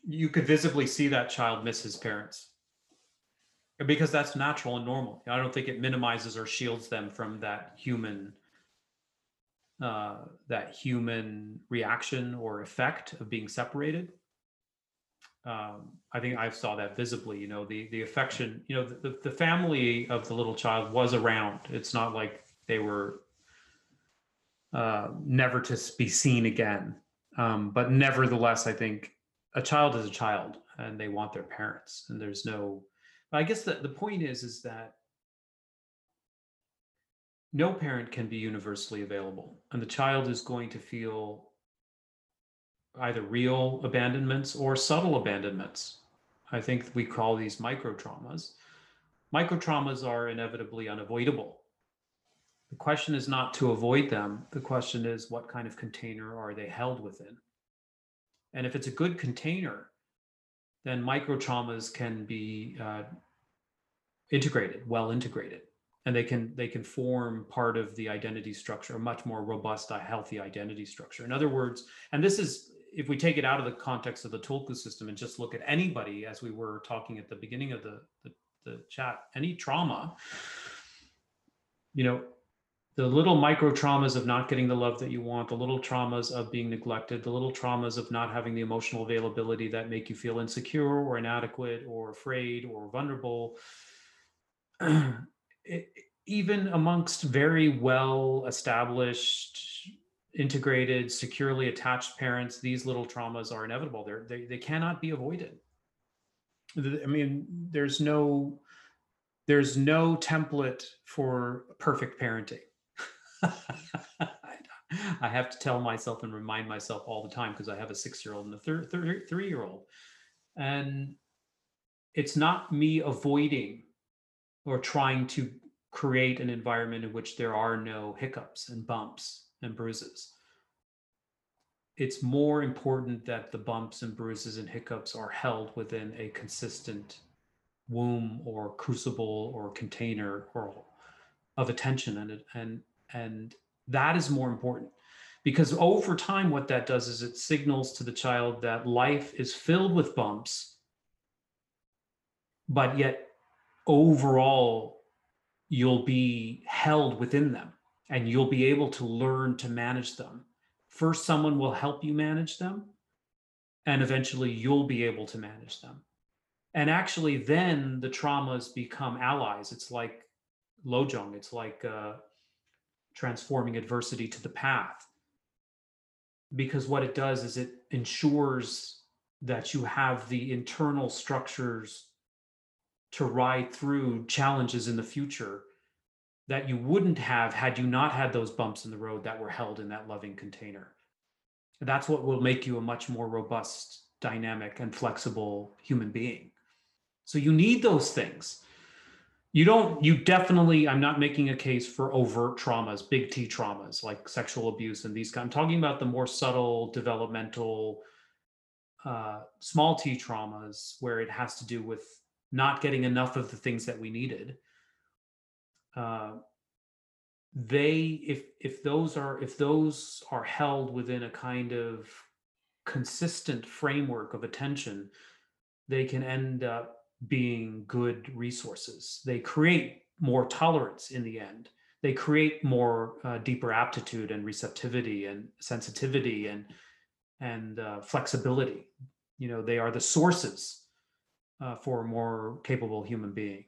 you could visibly see that child miss his parents because that's natural and normal. I don't think it minimizes or shields them from that human uh, that human reaction or effect of being separated. Um, I think I saw that visibly. You know, the the affection. You know, the the family of the little child was around. It's not like they were uh, never to be seen again. Um, but nevertheless, I think a child is a child, and they want their parents, and there's no. I guess the the point is is that no parent can be universally available and the child is going to feel either real abandonments or subtle abandonments. I think we call these micro traumas micro traumas are inevitably unavoidable. The question is not to avoid them the question is what kind of container are they held within? And if it's a good container then micro traumas can be uh, integrated well integrated and they can they can form part of the identity structure a much more robust a healthy identity structure. In other words and this is if we take it out of the context of the tulku system and just look at anybody as we were talking at the beginning of the, the, the chat any trauma you know the little micro traumas of not getting the love that you want the little traumas of being neglected the little traumas of not having the emotional availability that make you feel insecure or inadequate or afraid or vulnerable <clears throat> even amongst very well established integrated securely attached parents these little traumas are inevitable. They're, they they cannot be avoided. I mean there's no there's no template for perfect parenting. <laughs> I have to tell myself and remind myself all the time because i have a six year old and a thir- thir- three year old and it's not me avoiding or trying to create an environment in which there are no hiccups and bumps and bruises. It's more important that the bumps and bruises and hiccups are held within a consistent womb or crucible or container or of attention and and and that is more important because over time what that does is it signals to the child that life is filled with bumps but yet overall you'll be held within them and you'll be able to learn to manage them. First, someone will help you manage them, and eventually you'll be able to manage them. And actually, then the traumas become allies. It's like Lojong, it's like uh, transforming adversity to the path. Because what it does is it ensures that you have the internal structures to ride through challenges in the future that you wouldn't have had you not had those bumps in the road that were held in that loving container. That's what will make you a much more robust, dynamic, and flexible human being. So you need those things. You don't, you definitely, I'm not making a case for overt traumas, big T traumas like sexual abuse and these kind. I'm talking about the more subtle, developmental, uh, small T traumas where it has to do with not getting enough of the things that we needed uh, they if if those are if those are held within a kind of consistent framework of attention they can end up being good resources. They create more tolerance in the end. They create more uh, deeper aptitude and receptivity and sensitivity and and uh, flexibility. You know they are the sources uh, for a more capable human being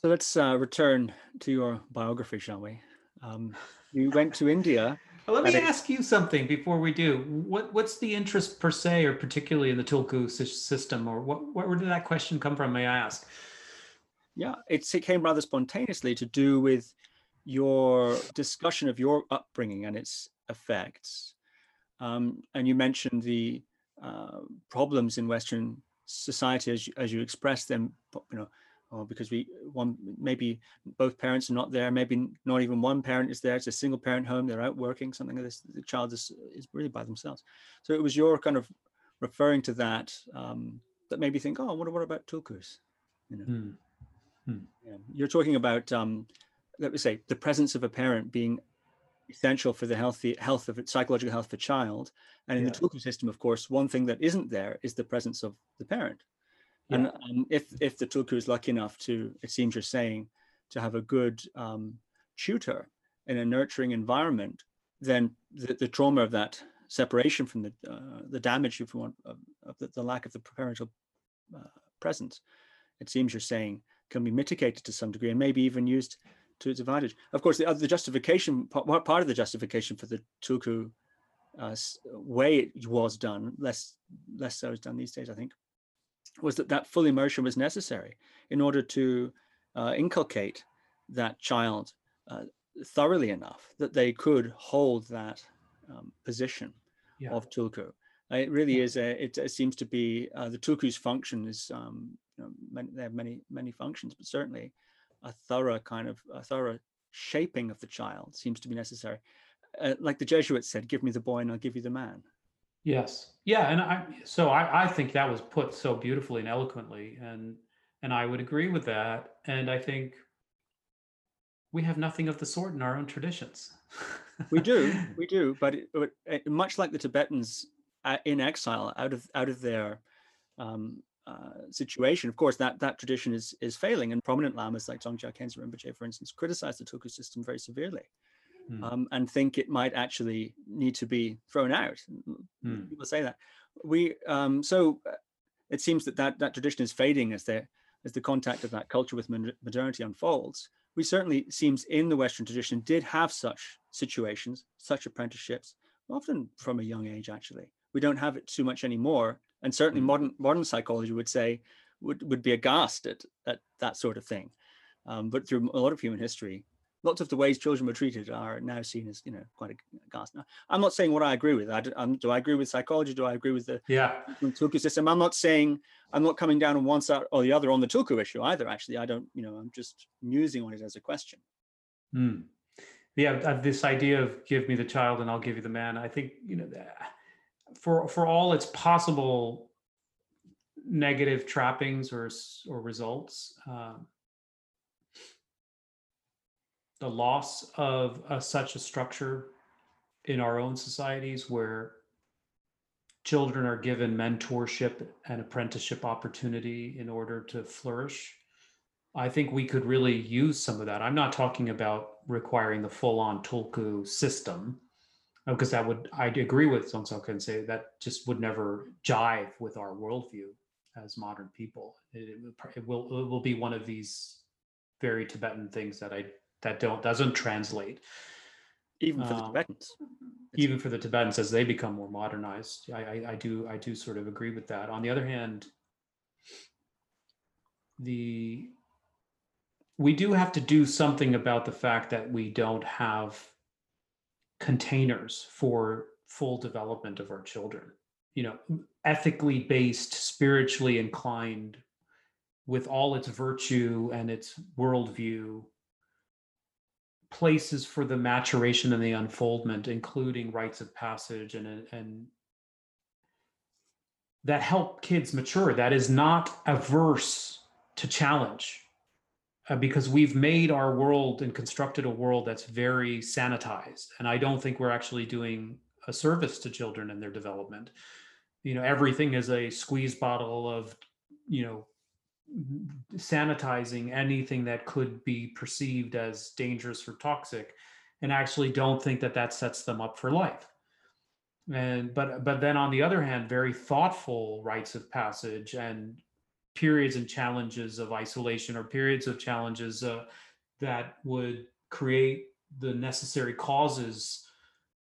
So let's uh, return to your biography, shall we? Um, you went to India. <laughs> Let me ask you something before we do. What what's the interest per se, or particularly in the Tulku system, or what where did that question come from? May I ask? Yeah, it came rather spontaneously to do with your discussion of your upbringing and its effects. Um, and you mentioned the uh, problems in Western society as you, as you express them, you know, or because we one maybe both parents are not there maybe not even one parent is there it's a single parent home they're out working something like this the child is is really by themselves so it was your kind of referring to that um, that made me think oh what, what about tulkus you know hmm. Hmm. Yeah. you're talking about um, let me say the presence of a parent being essential for the healthy health of psychological health of a child and in yeah. the tulku system of course one thing that isn't there is the presence of the parent yeah. And um, if if the tulku is lucky enough to, it seems you're saying, to have a good um, tutor in a nurturing environment, then the, the trauma of that separation from the uh, the damage of, of, of the, the, lack of the parental uh, presence, it seems you're saying can be mitigated to some degree and maybe even used to its advantage. Of course, the other the justification part, part of the justification for the tulku uh, way it was done, less less so is done these days, I think, was that that full immersion was necessary in order to uh, inculcate that child uh, thoroughly enough that they could hold that um, position yeah. of tulku. It really yeah. is. A, it, it, seems to be uh, the tulku's function is. Um, you know, many, they have many many functions, but certainly a thorough kind of a thorough shaping of the child seems to be necessary. Uh, like the Jesuits said, "Give me the boy, and I'll give you the man." Yes. Yeah. And I, so I, I think that was put so beautifully and eloquently. And, and I would agree with that. And I think we have nothing of the sort in our own traditions. <laughs> we do, we do. But, it, but it, eh, much like the Tibetans uh, in exile, out of out of their um, uh, situation, of course, that that tradition is is failing. And prominent lamas like Dzongsar Khyentse Rinpoche, for instance, criticized the Tulku system very severely mm. um, and think it might actually need to be thrown out. Mm. People say that. We um, so uh, it seems that, that that tradition is fading as the as the contact of that culture with modernity unfolds. We certainly seems in the Western tradition did have such situations, such apprenticeships, often from a young age. Actually, we don't have it too much anymore, and certainly mm. modern modern psychology would say would would be aghast at at that sort of thing. Um, but through a lot of human history, lots of the ways children were treated are now seen as you know quite aghast. Now, I'm not saying what I agree with. I, um, do I agree with psychology? Do I agree with the yeah Tulku system? I'm not saying I'm not coming down on one side or the other on the Tulku issue either. Actually, I don't. You know, I'm just musing on it as a question. Hmm. Yeah, this idea of give me the child and I'll give you the man. I think you know for for all its possible negative trappings or or results. Um, the loss of such a structure in our own societies where children are given mentorship and apprenticeship opportunity in order to flourish. I think we could really use some of that. I'm not talking about requiring the full-on Tulku system, because that would I'd agree with Dzongsar and say that just would never jive with our worldview as modern people. It, it, will it will be one of these very Tibetan things that I that don't doesn't translate. Even for um, the Tibetans. Even for the Tibetans as they become more modernized. I, I, I do I do sort of agree with that. On the other hand, the we do have to do something about the fact that we don't have containers for full development of our children you know ethically based spiritually inclined with all its virtue and its worldview places for the maturation and the unfoldment including rites of passage and uh, and that help kids mature that is not averse to challenge uh, because we've made our world and constructed a world that's very sanitized. And i don't think we're actually doing a service to children and their development. You know everything is a squeeze bottle of you know sanitizing anything that could be perceived as dangerous or toxic and actually don't think that that sets them up for life. And but but then on the other hand very thoughtful rites of passage and periods and challenges of isolation or periods of challenges uh, that would create the necessary causes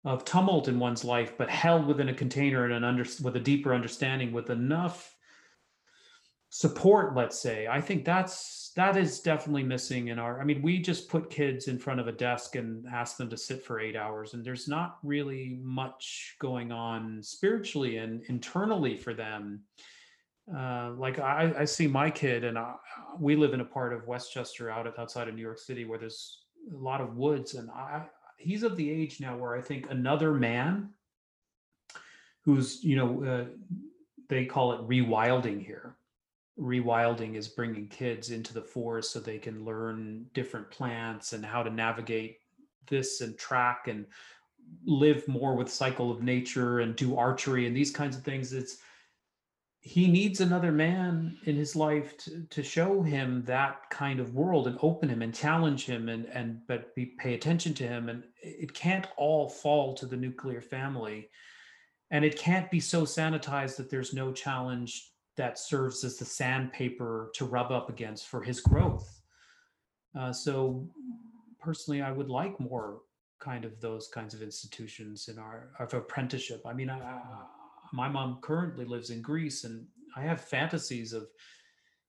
of tumult in one's life, but held within a container and an under with a deeper understanding, with enough support, let's say. I think that's that is definitely missing in our. I mean, we just put kids in front of a desk and ask them to sit for eight hours, and there's not really much going on spiritually and internally for them uh, like I, I, see my kid and I, we live in a part of westchester out outside of new york city where there's a lot of woods and I, he's of the age now where i think another man who's you know uh, they call it rewilding here. Rewilding is bringing kids into the forest so they can learn different plants and how to navigate this and track and live more with cycle of nature and do archery and these kinds of things. It's he needs another man in his life to, to show him that kind of world and open him and challenge him and and but be, pay attention to him. And it can't all fall to the nuclear family. And it can't be so sanitized that there's no challenge that serves as the sandpaper to rub up against for his growth. Uh, so personally i would like more kind of those kinds of institutions in our of apprenticeship. I mean I, my mom currently lives in Greece, and I have fantasies of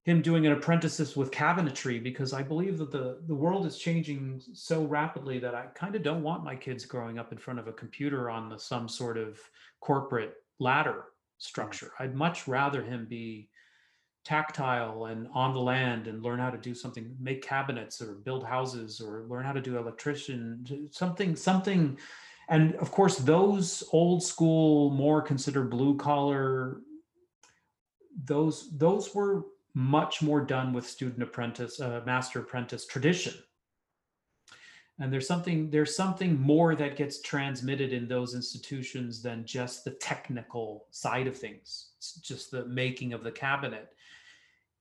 him doing an apprenticeship with cabinetry because I believe that the the world is changing so rapidly that I kind of don't want my kids growing up in front of a computer on the, some sort of corporate ladder mm. structure. I'd much rather him be tactile and on the land and learn how to do something make cabinets or build houses or learn how to do electrician something something and of course those old school more considered blue collar those those were much more done with student apprentice uh, master apprentice tradition. And there's something there's something more that gets transmitted in those institutions than just the technical side of things it's just the making of the cabinet.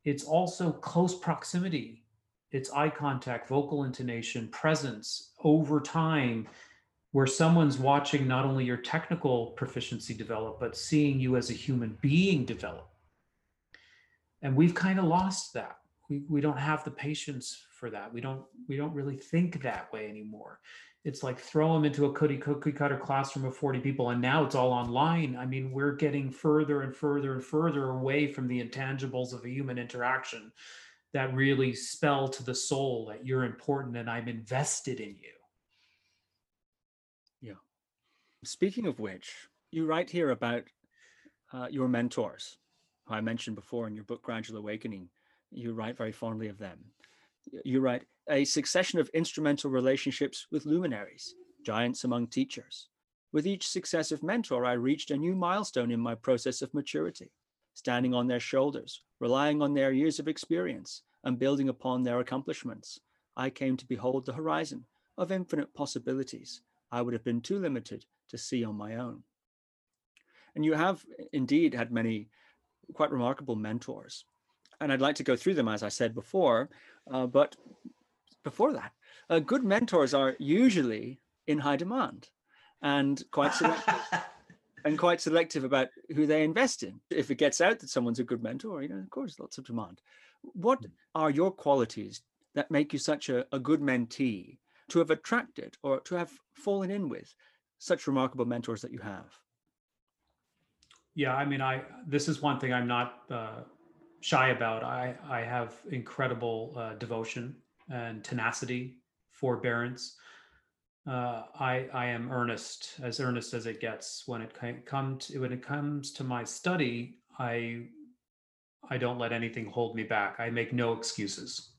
It's also close proximity. It's eye contact vocal intonation presence over time where someone's watching not only your technical proficiency develop, but seeing you as a human being develop. And we've kind of lost that. We, we don't have the patience for that. We don't we don't really think that way anymore. It's like throw them into a cookie cookie cutter classroom of 40 people, and now it's all online. I mean, we're getting further and further and further away from the intangibles of a human interaction that really spell to the soul that you're important and I'm invested in you Speaking of which, you write here about uh, your mentors, who I mentioned before in your book, Gradual Awakening. You write very fondly of them. You write a succession of instrumental relationships with luminaries, giants among teachers. With each successive mentor, I reached a new milestone in my process of maturity, standing on their shoulders, relying on their years of experience, and building upon their accomplishments. I came to behold the horizon of infinite possibilities. I would have been too limited to see on my own. And you have indeed had many quite remarkable mentors. And I'd like to go through them, as I said before. Uh, but before that, uh, good mentors are usually in high demand and quite selective, <laughs> and quite selective about who they invest in. If it gets out that someone's a good mentor, you know, of course, lots of demand. What hmm. are your qualities that make you such a, a good mentee to have attracted or to have fallen in with such remarkable mentors that you have? Yeah, I mean, I this is one thing I'm not uh, shy about. I I have incredible uh, devotion and tenacity, forbearance. Uh, I I am earnest, as earnest as it gets. When it comes when it comes to my study, I I don't let anything hold me back. I make no excuses.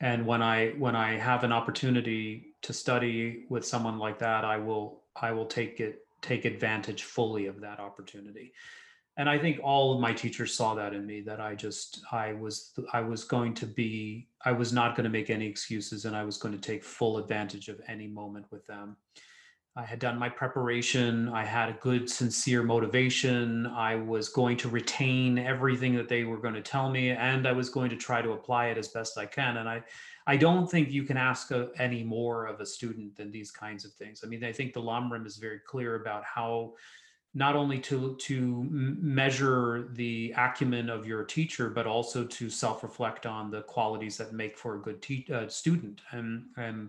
And when I when I have an opportunity to study with someone like that, I will I will take it take advantage fully of that opportunity. And i think all of my teachers saw that in me that i just i was i was going to be i was not going to make any excuses and i was going to take full advantage of any moment with them. I had done my preparation i had a good sincere motivation i was going to retain everything that they were going to tell me and i was going to try to apply it as best i can and i i don't think you can ask a, any more of a student than these kinds of things i mean i think the lamrim is very clear about how not only to to measure the acumen of your teacher, but also to self-reflect on the qualities that make for a good te- uh, student. And and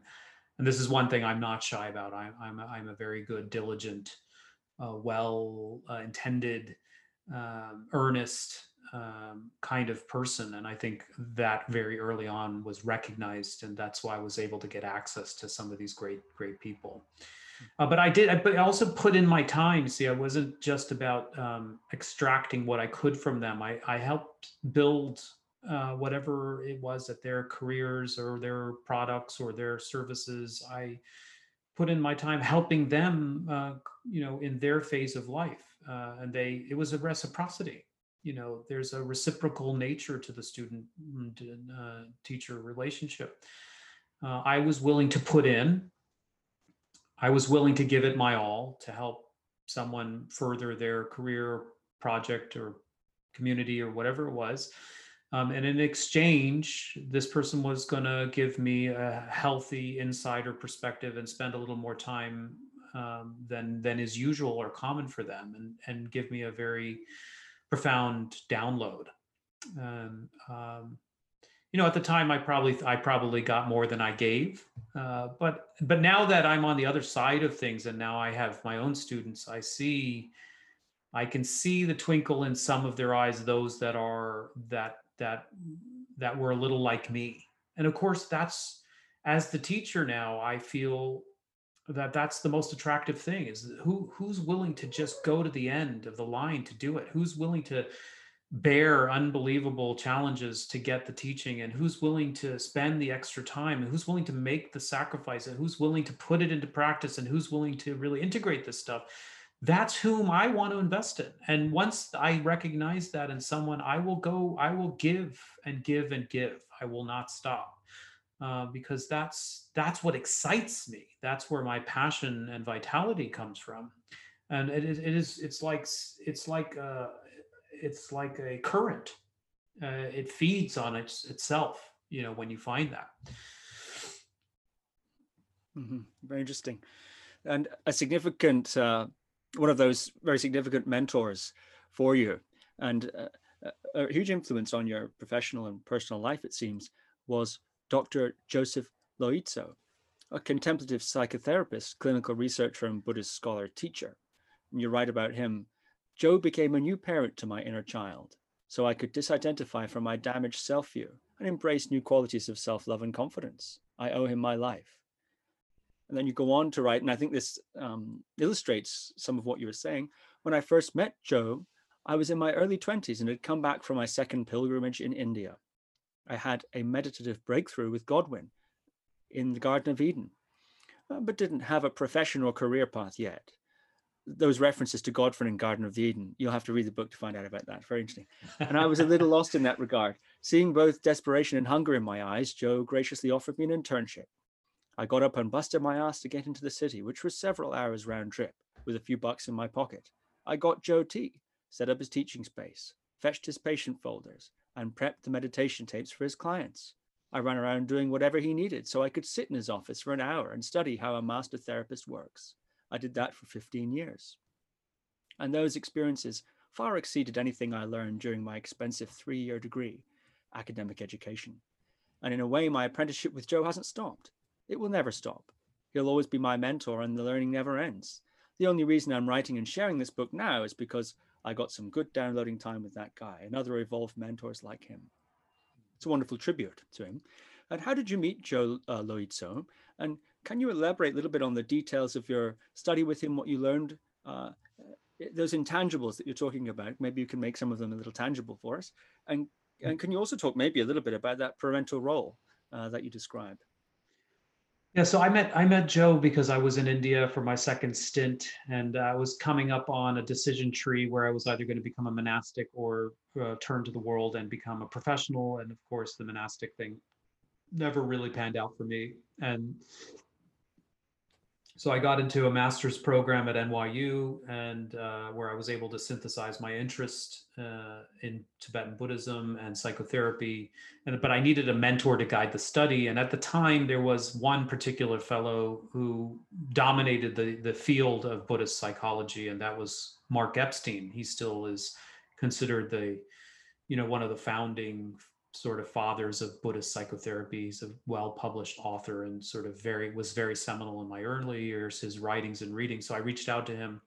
and this is one thing I'm not shy about. I, I'm a, I'm a very good, diligent, uh, well uh, intended, um, earnest um, kind of person, and I think that very early on was recognized, and that's why I was able to get access to some of these great great people. Uh, but I did, I, but I also put in my time. See, I wasn't just about um, extracting what I could from them. I, I helped build uh, whatever it was that their careers or their products or their services. I put in my time helping them, uh, you know, in their phase of life. Uh, and they, it was a reciprocity. You know, there's a reciprocal nature to the student mm, uh, teacher relationship. Uh, I was willing to put in I was willing to give it my all to help someone further their career project or community or whatever it was. Um, and in exchange, this person was going to give me a healthy insider perspective and spend a little more time um, than than is usual or common for them, and and give me a very profound download. Um, you know, at the time, I probably I probably got more than I gave. Uh, but but now that I'm on the other side of things, and now I have my own students, I see, I can see the twinkle in some of their eyes. Those that are that that that were a little like me, and of course, that's as the teacher now. I feel that that's the most attractive thing is who who's willing to just go to the end of the line to do it? Who's willing to bear unbelievable challenges to get the teaching? And who's willing to spend the extra time? And who's willing to make the sacrifice? And who's willing to put it into practice? And who's willing to really integrate this stuff? That's whom i want to invest in. And once i recognize that in someone i will go i will give and give and give. I will not stop uh, because that's that's what excites me that's where my passion and vitality comes from and it is it is it's like it's like uh, it's like a current. Uh, it feeds on its itself. You know, when you find that. Mm-hmm. Very interesting, and a significant uh, one of those very significant mentors for you, and uh, a huge influence on your professional and personal life. It seems was Dr. Joseph Loizzo, a contemplative psychotherapist, clinical researcher, and Buddhist scholar teacher. And you write about him Joe became a new parent to my inner child, so I could disidentify from my damaged self view and embrace new qualities of self love and confidence. I owe him my life. And then you go on to write, and I think this um, illustrates some of what you were saying. When I first met Joe, I was in my early 20s and had come back from my second pilgrimage in India. I had a meditative breakthrough with Godwin in the Garden of Eden, uh, but didn't have a professional career path yet those references to Godwin and Garden of Eden, you'll have to read the book to find out about that. Very interesting. And I was a little lost in that regard. Seeing both desperation and hunger in my eyes, Joe graciously offered me an internship. I got up and busted my ass to get into the city, which was several hours round trip, with a few bucks in my pocket. I got Joe T, set up his teaching space, fetched his patient folders, and prepped the meditation tapes for his clients. I ran around doing whatever he needed so I could sit in his office for an hour and study how a master therapist works. I did that for 15 years. And those experiences far exceeded anything I learned during my expensive three year degree, academic education. And in a way, my apprenticeship with Joe hasn't stopped. It will never stop. He'll always be my mentor, and the learning never ends. The only reason I'm writing and sharing this book now is because I got some good downloading time with that guy and other evolved mentors like him. It's a wonderful tribute to him. And how did you meet Joe uh, Loizzo? And can you elaborate a little bit on the details of your study with him, what you learned, uh, those intangibles that you're talking about? Maybe you can make some of them a little tangible for us. And, and can you also talk maybe a little bit about that parental role uh, that you described? Yeah, so I met I met Joe because I was in India for my second stint, and I was coming up on a decision tree where I was either going to become a monastic or uh, turn to the world and become a professional. And of course, the monastic thing never really panned out for me. And so I got into a master's program at NYU, and uh, where I was able to synthesize my interest uh, in Tibetan Buddhism and psychotherapy. And but I needed a mentor to guide the study. And at the time, there was one particular fellow who dominated the the field of Buddhist psychology, and that was Mark Epstein. He still is considered the, you know, one of the founding sort of fathers of Buddhist psychotherapy. He's a well-published author and sort of very was very seminal in my early years, his writings and reading. So I reached out to him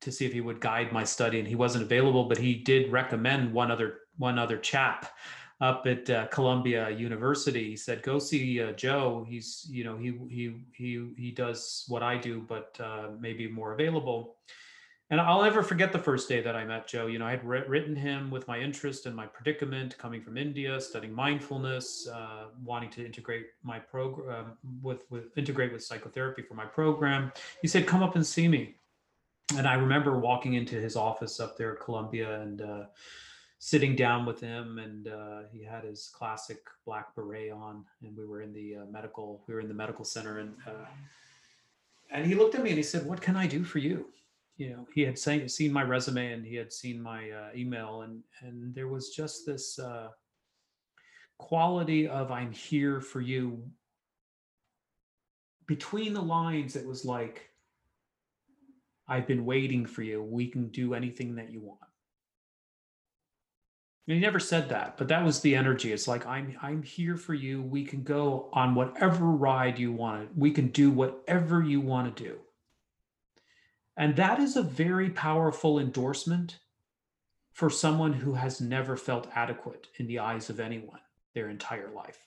to see if he would guide my study, and he wasn't available, but he did recommend one other one other chap up at uh, Columbia University. He said, "Go see uh, Joe. He's you know he he he he does what I do, but uh, maybe more available." And I'll never forget the first day that I met Joe. You know, I had written him with my interest and my predicament, coming from India, studying mindfulness, uh, wanting to integrate my program um, with with integrate with psychotherapy for my program. He said, "Come up and see me." And I remember walking into his office up there at Columbia and uh, sitting down with him, and uh, he had his classic black beret on, and we were in the uh, medical we were in the medical center, and uh, and he looked at me and he said, "What can I do for you?" You know he had seen, seen my resume and he had seen my uh, email and and there was just this uh, quality of i'm here for you between the lines it was like i've been waiting for you. We can do anything that you want. And he never said that but that was the energy. It's like i'm i'm here for you. We can go on whatever ride you want we can do whatever you want to do and that is a very powerful endorsement for someone who has never felt adequate in the eyes of anyone their entire life.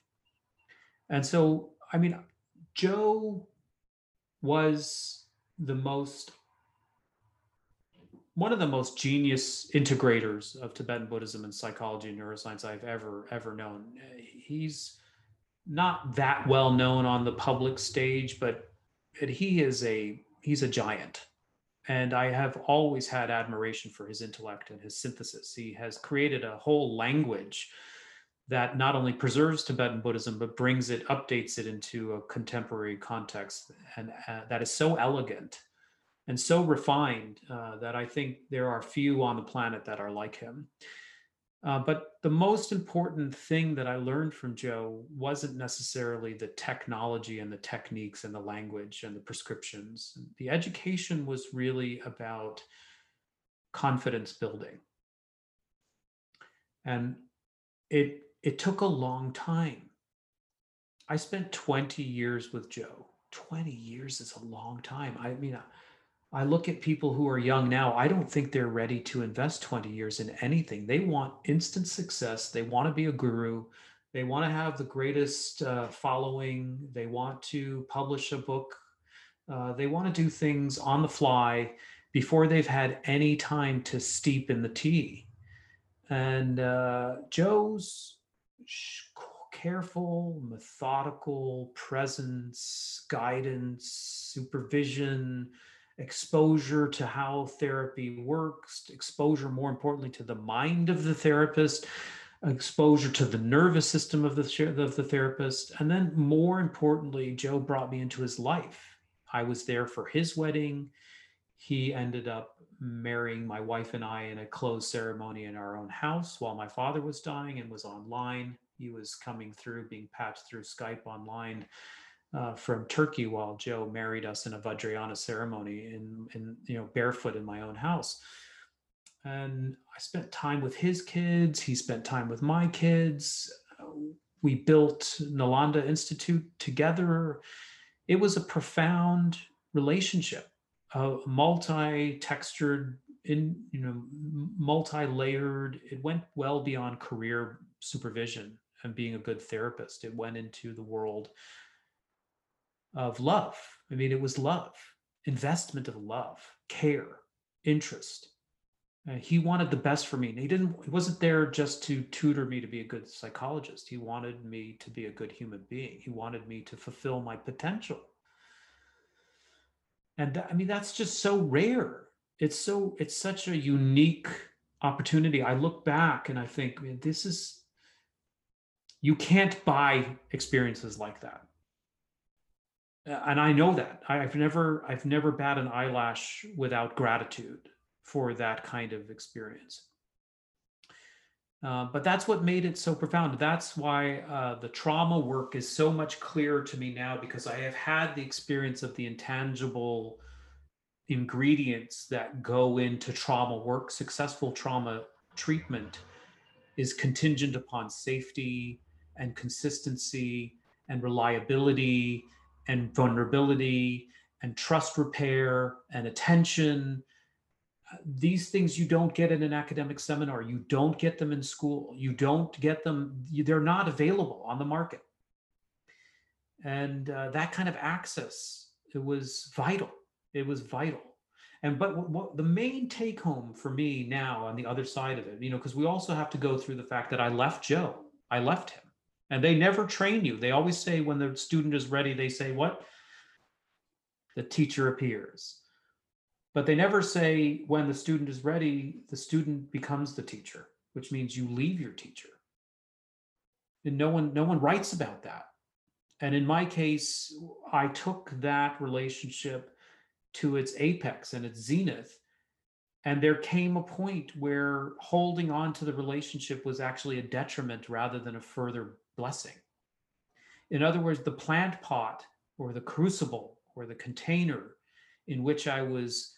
And so, I mean, Joe was the most one of the most genius integrators of Tibetan Buddhism and psychology and neuroscience I've ever ever known. He's not that well known on the public stage, but he is a he's a giant and I have always had admiration for his intellect and his synthesis. He has created a whole language that not only preserves Tibetan Buddhism, but brings it, updates it into a contemporary context. And uh, that is so elegant and so refined uh, that I think there are few on the planet that are like him. Uh, but the most important thing that I learned from Joe wasn't necessarily the technology and the techniques and the language and the prescriptions. The education was really about confidence building. And it it took a long time. I spent 20 years with Joe. 20 years is a long time. I mean, I look at people who are young now, I don't think they're ready to invest 20 years in anything. They want instant success. They want to be a guru. They want to have the greatest uh, following. They want to publish a book. Uh, they want to do things on the fly before they've had any time to steep in the tea. And uh, Joe's careful, methodical presence, guidance, supervision, exposure to how therapy works, exposure, more importantly, to the mind of the therapist, exposure to the nervous system of the, of the therapist. And then, more importantly, Joe brought me into his life. I was there for his wedding. he ended up marrying my wife and I in a closed ceremony in our own house while my father was dying and was online. He was coming through, being patched through Skype online uh, from Turkey while Joe married us in a Vajrayana ceremony in, in, you know, barefoot in my own house. And I spent time with his kids. He spent time with my kids. We built Nalanda Institute together. It was a profound relationship uh, multi-textured in you know multi-layered it went well beyond career supervision and being a good therapist it went into the world of love. I mean it was love investment of love care interest. Uh, he wanted the best for me and he didn't he wasn't there just to tutor me to be a good psychologist. He wanted me to be a good human being. He wanted me to fulfill my potential. And that, i mean that's just so rare. It's so it's such a unique opportunity. I look back and i think man, this is you can't buy experiences like that and i know that i've never i've never bat an eyelash without gratitude for that kind of experience uh, but that's what made it so profound. That's why uh, the trauma work is so much clearer to me now because I have had the experience of the intangible ingredients that go into trauma work. Successful trauma treatment is contingent upon safety and consistency and reliability and vulnerability and trust repair and attention. These things you don't get in an academic seminar. You don't get them in school. You don't get them they're not available on the market. And uh, that kind of access it was vital. It was vital. And but what, what, the main take home for me now on the other side of it you know because we also have to go through the fact that i left joe. I left him and they never train you they always say when the student is ready they say what the teacher appears but they never say when the student is ready, the student becomes the teacher, which means you leave your teacher. And no one, no one writes about that. And in my case, I took that relationship to its apex and its zenith. And there came a point where holding on to the relationship was actually a detriment rather than a further blessing. In other words, the plant pot or the crucible or the container in which I was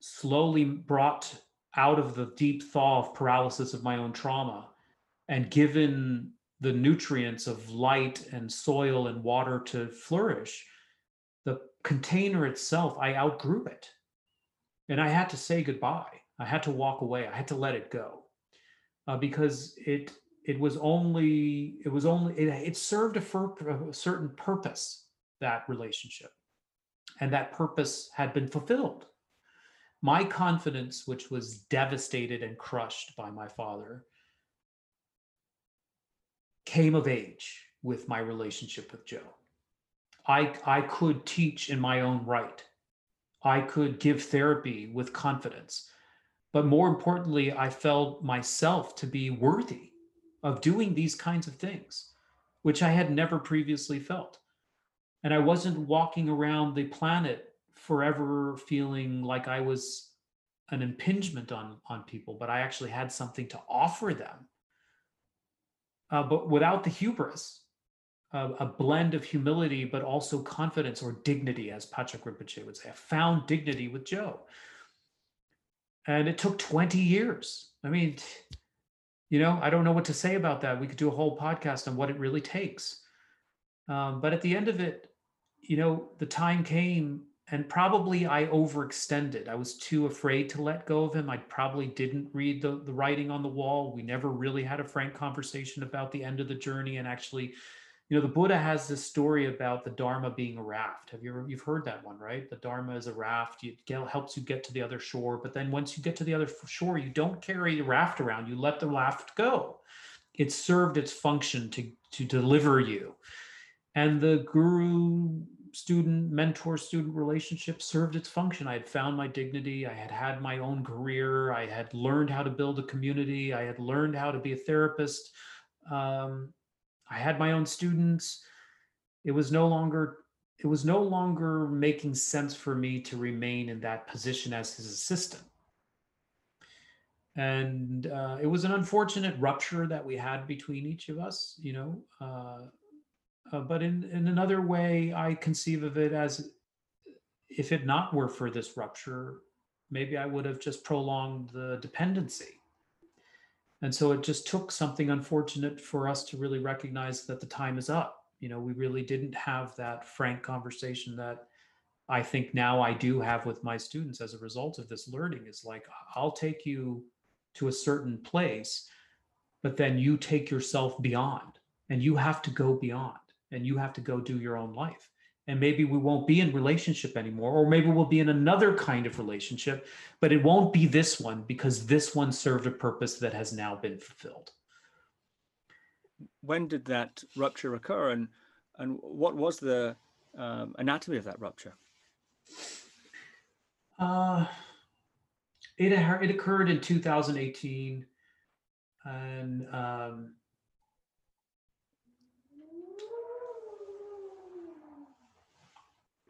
slowly brought out of the deep thaw of paralysis of my own trauma and given the nutrients of light and soil and water to flourish, the container itself, I outgrew it. And I had to say goodbye. I had to walk away. I had to let it go uh, because it it was only it was only it, it served a, fur, a certain purpose that relationship, and that purpose had been fulfilled my confidence, which was devastated and crushed by my father, came of age with my relationship with Joe. I, I could teach in my own right. I could give therapy with confidence. But more importantly, I felt myself to be worthy of doing these kinds of things, which I had never previously felt. And I wasn't walking around the planet forever feeling like I was an impingement on on people, but I actually had something to offer them. Uh, but without the hubris, uh, a blend of humility, but also confidence or dignity, as Patrick Rinpoche would say. I found dignity with Joe. And it took 20 years. I mean, you know, I don't know what to say about that. We could do a whole podcast on what it really takes. Um, but at the end of it, you know, the time came and probably I overextended. I was too afraid to let go of him. I probably didn't read the, the writing on the wall. We never really had a frank conversation about the end of the journey. And actually, you know, the Buddha has this story about the Dharma being a raft. Have you ever you've heard that one, right? The Dharma is a raft. It helps you get to the other shore. But then once you get to the other shore, you don't carry the raft around. You let the raft go. It served its function to to deliver you. And the guru student mentor student relationship served its function. I had found my dignity. I had had my own career. I had learned how to build a community. I had learned how to be a therapist. Um, I had my own students. It was no longer it was no longer making sense for me to remain in that position as his assistant. And uh, it was an unfortunate rupture that we had between each of us, you know. Uh, uh, but in, in another way, I conceive of it as if it not were for this rupture, maybe I would have just prolonged the dependency. And so it just took something unfortunate for us to really recognize that the time is up. You know, we really didn't have that frank conversation that I think now I do have with my students as a result of this learning is like, I'll take you to a certain place, but then you take yourself beyond and you have to go beyond and you have to go do your own life and maybe we won't be in relationship anymore or maybe we'll be in another kind of relationship but it won't be this one because this one served a purpose that has now been fulfilled. When did that rupture occur and and what was the um, anatomy of that rupture? Uh it, it occurred in 2018 and um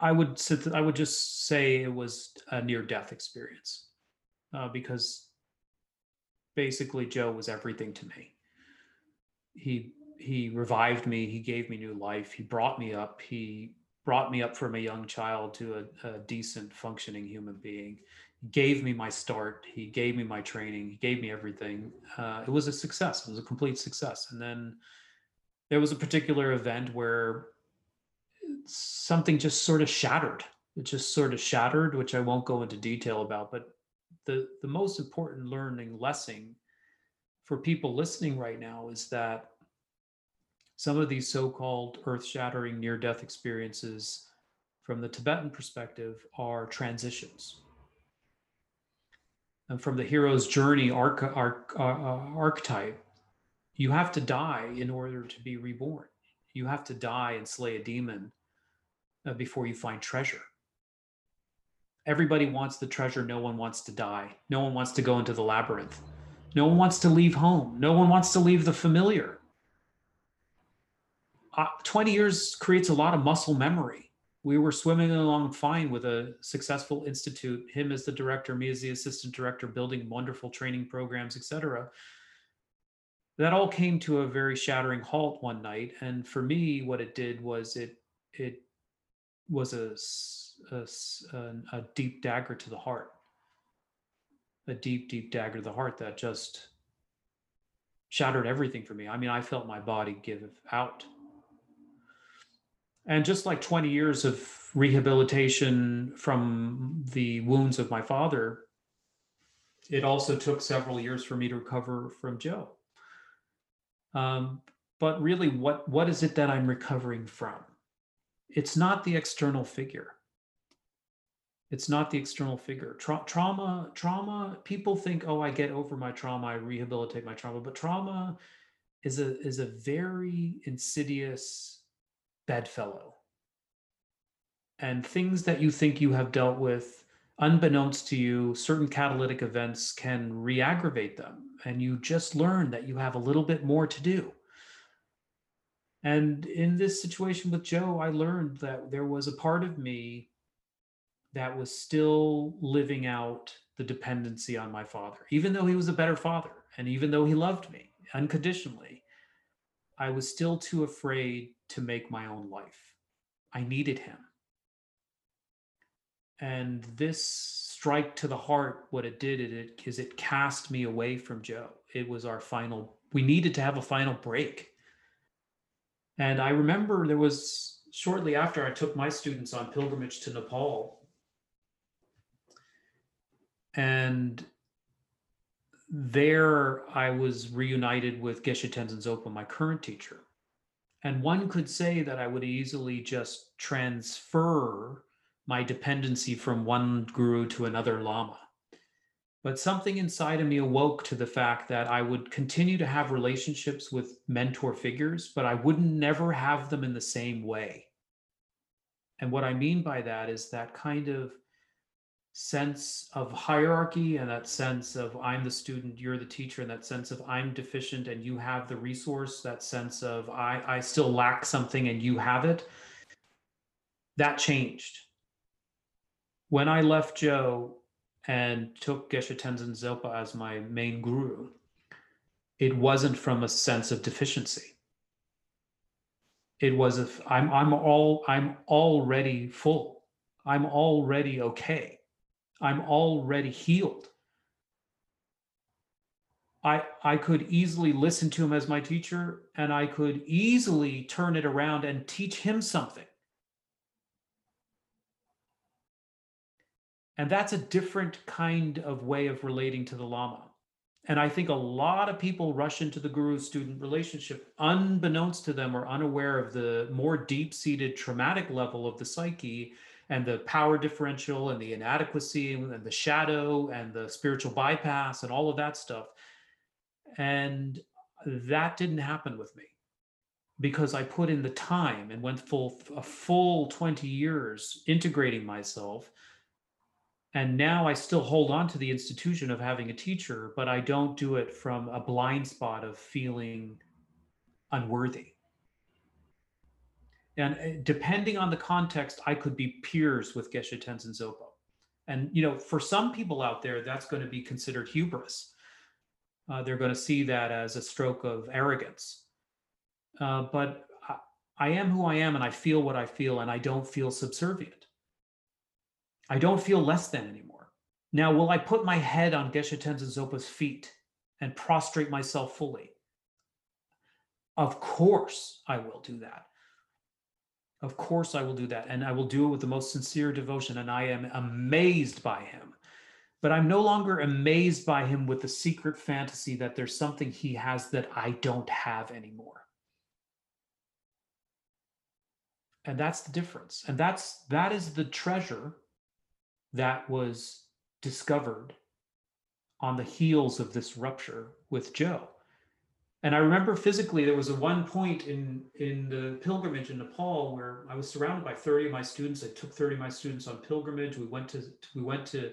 I would I would just say it was a near death experience uh, because basically Joe was everything to me. He he revived me. He gave me new life. He brought me up. He brought me up from a young child to a, a decent functioning human being. He gave me my start. He gave me my training. He gave me everything. Uh, it was a success. It was a complete success. And then there was a particular event where something just sort of shattered. It just sort of shattered, which I won't go into detail about. But the the most important learning lesson for people listening right now is that some of these so-called earth-shattering near-death experiences from the Tibetan perspective are transitions. And from the hero's journey arch- arch- uh, archetype, you have to die in order to be reborn. You have to die and slay a demon before you find treasure. Everybody wants the treasure. No one wants to die. No one wants to go into the labyrinth. No one wants to leave home. No one wants to leave the familiar. Uh, 20 years creates a lot of muscle memory. We were swimming along fine with a successful institute, him as the director, me as the assistant director, building wonderful training programs, etc. That all came to a very shattering halt one night. And for me, what it did was it it was a, a, a deep dagger to the heart, a deep, deep dagger to the heart that just shattered everything for me. I mean, I felt my body give out. And just like 20 years of rehabilitation from the wounds of my father, it also took several years for me to recover from Joe. Um, but really, what what is it that I'm recovering from? It's not the external figure. It's not the external figure. Tra- trauma trauma people think oh i get over my trauma i rehabilitate my trauma but trauma is a is a very insidious bedfellow. And things that you think you have dealt with unbeknownst to you certain catalytic events can re-aggravate them and you just learn that you have a little bit more to do and in this situation with Joe, I learned that there was a part of me that was still living out the dependency on my father, even though he was a better father and even though he loved me unconditionally. I was still too afraid to make my own life. I needed him. And this strike to the heart, what it did is it cast me away from Joe. It was our final, we needed to have a final break and I remember there was shortly after I took my students on pilgrimage to Nepal. And there I was reunited with Geshe Tenzin Zopa, my current teacher. And one could say that I would easily just transfer my dependency from one guru to another lama. But something inside of me awoke to the fact that I would continue to have relationships with mentor figures, but I wouldn't never have them in the same way. And what I mean by that is that kind of sense of hierarchy and that sense of I'm the student, you're the teacher, and that sense of I'm deficient and you have the resource, that sense of I, I still lack something and you have it. that changed. When I left Joe and took Geshe Tenzin Zopa as my main guru, it wasn't from a sense of deficiency. It was if I'm I'm all I'm already full. I'm already okay. I'm already healed. I, I could easily listen to him as my teacher and I could easily turn it around and teach him something. And that's a different kind of way of relating to the Lama. And I think a lot of people rush into the guru student relationship unbeknownst to them or unaware of the more deep seated traumatic level of the psyche and the power differential and the inadequacy and the shadow and the spiritual bypass and all of that stuff. And that didn't happen with me because I put in the time and went full a full 20 years integrating myself and now i still hold on to the institution of having a teacher but i don't do it from a blind spot of feeling unworthy. And eh, depending on the context i could be peers with geshe tenzin zopa and you know for some people out there that's going to be considered hubris. Uh, they're going to see that as a stroke of arrogance. Uh, but I, I am who i am and i feel what i feel and i don't feel subservient I don't feel less than anymore. Now, will I put my head on Geshe Tenzin Zopa's feet and prostrate myself fully? Of course, I will do that. Of course, I will do that. And I will do it with the most sincere devotion. And I am amazed by him. But I'm no longer amazed by him with the secret fantasy that there's something he has that I don't have anymore. And that's the difference. And that's that is the treasure that was discovered on the heels of this rupture with Joe. And I remember physically there was a one point in in the pilgrimage in Nepal where I was surrounded by 30 of my students. I took 30 of my students on pilgrimage. We went to we went to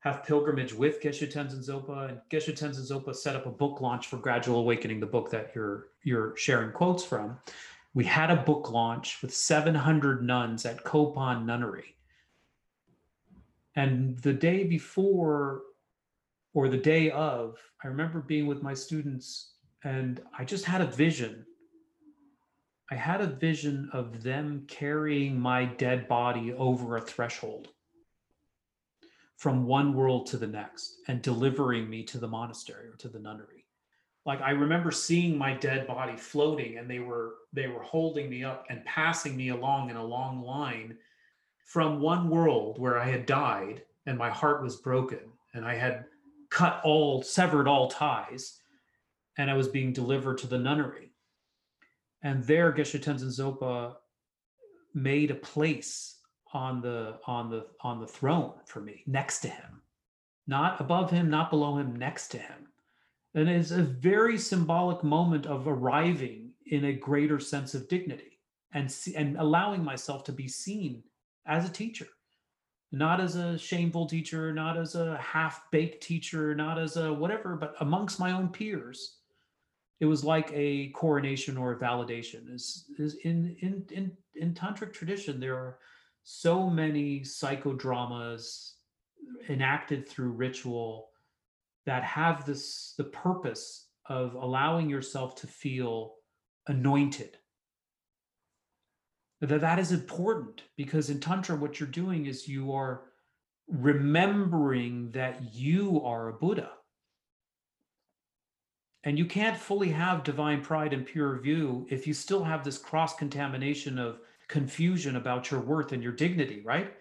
have pilgrimage with Geshe Tenzin Zopa, and Geshe Tenzin Zopa set up a book launch for Gradual Awakening, the book that you're you're sharing quotes from. We had a book launch with 700 nuns at Kopan Nunnery and the day before or the day of, I remember being with my students and I just had a vision. I had a vision of them carrying my dead body over a threshold from one world to the next and delivering me to the monastery or to the nunnery. Like I remember seeing my dead body floating and they were they were holding me up and passing me along in a long line from one world where I had died and my heart was broken and I had cut all, severed all ties, and I was being delivered to the nunnery. And there, Geshe Tenzin Zopa made a place on the on the on the throne for me, next to him, not above him, not below him, next to him. And it's a very symbolic moment of arriving in a greater sense of dignity and and allowing myself to be seen as a teacher. Not as a shameful teacher not as a half-baked teacher not as a whatever but amongst my own peers it was like a coronation or a validation. Is is in in in in tantric tradition there are so many psychodramas enacted through ritual that have this the purpose of allowing yourself to feel anointed that that is important because in tantra what you're doing is you are remembering that you are a buddha. And you can't fully have divine pride and pure view if you still have this cross contamination of confusion about your worth and your dignity right?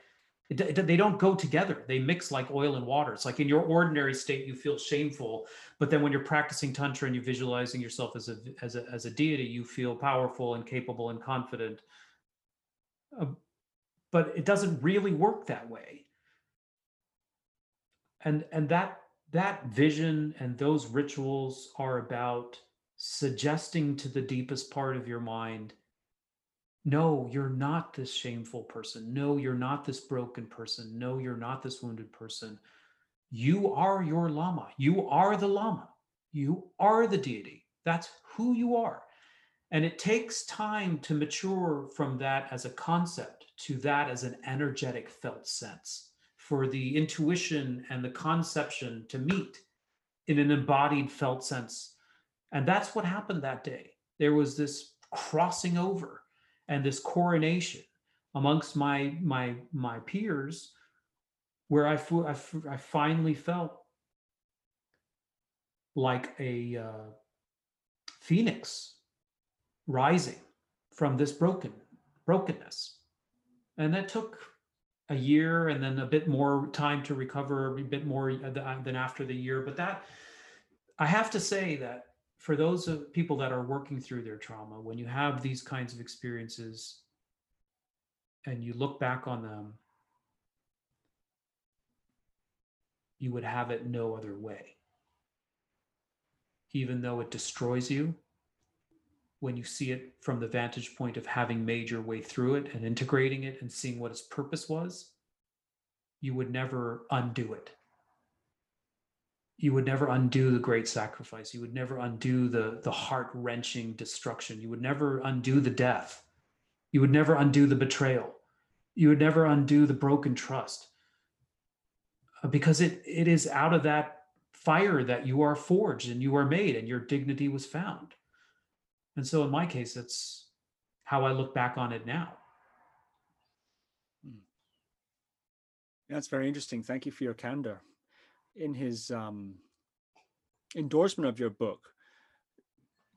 They don't go together. They mix like oil and water. It's like in your ordinary state you feel shameful but then when you're practicing tantra and you're visualizing yourself as a as a as a deity you feel powerful and capable and confident but it doesn't really work that way. And and that that vision and those rituals are about suggesting to the deepest part of your mind no you're not this shameful person. No you're not this broken person. No you're not this wounded person. You are your lama. You are the lama. You are the deity. That's who you are And it takes time to mature from that as a concept to that as an energetic felt sense for the intuition and the conception to meet in an embodied felt sense. And that's what happened that day. There was this crossing over and this coronation amongst my my my peers where I, I, I finally felt like a uh, phoenix rising from this broken brokenness. And that took a year and then a bit more time to recover a bit more uh, than after the year. But that i have to say that for those of people that are working through their trauma when you have these kinds of experiences and you look back on them you would have it no other way. Even though it destroys you when you see it from the vantage point of having made your way through it and integrating it and seeing what its purpose was, you would never undo it. You would never undo the great sacrifice. You would never undo the, the heart wrenching destruction. You would never undo the death. You would never undo the betrayal. You would never undo the broken trust. Uh, because it, it is out of that fire that you are forged and you are made and your dignity was found. And so in my case, it's how I look back on it now. Hmm. That's very interesting. Thank you for your candor. In his um, endorsement of your book,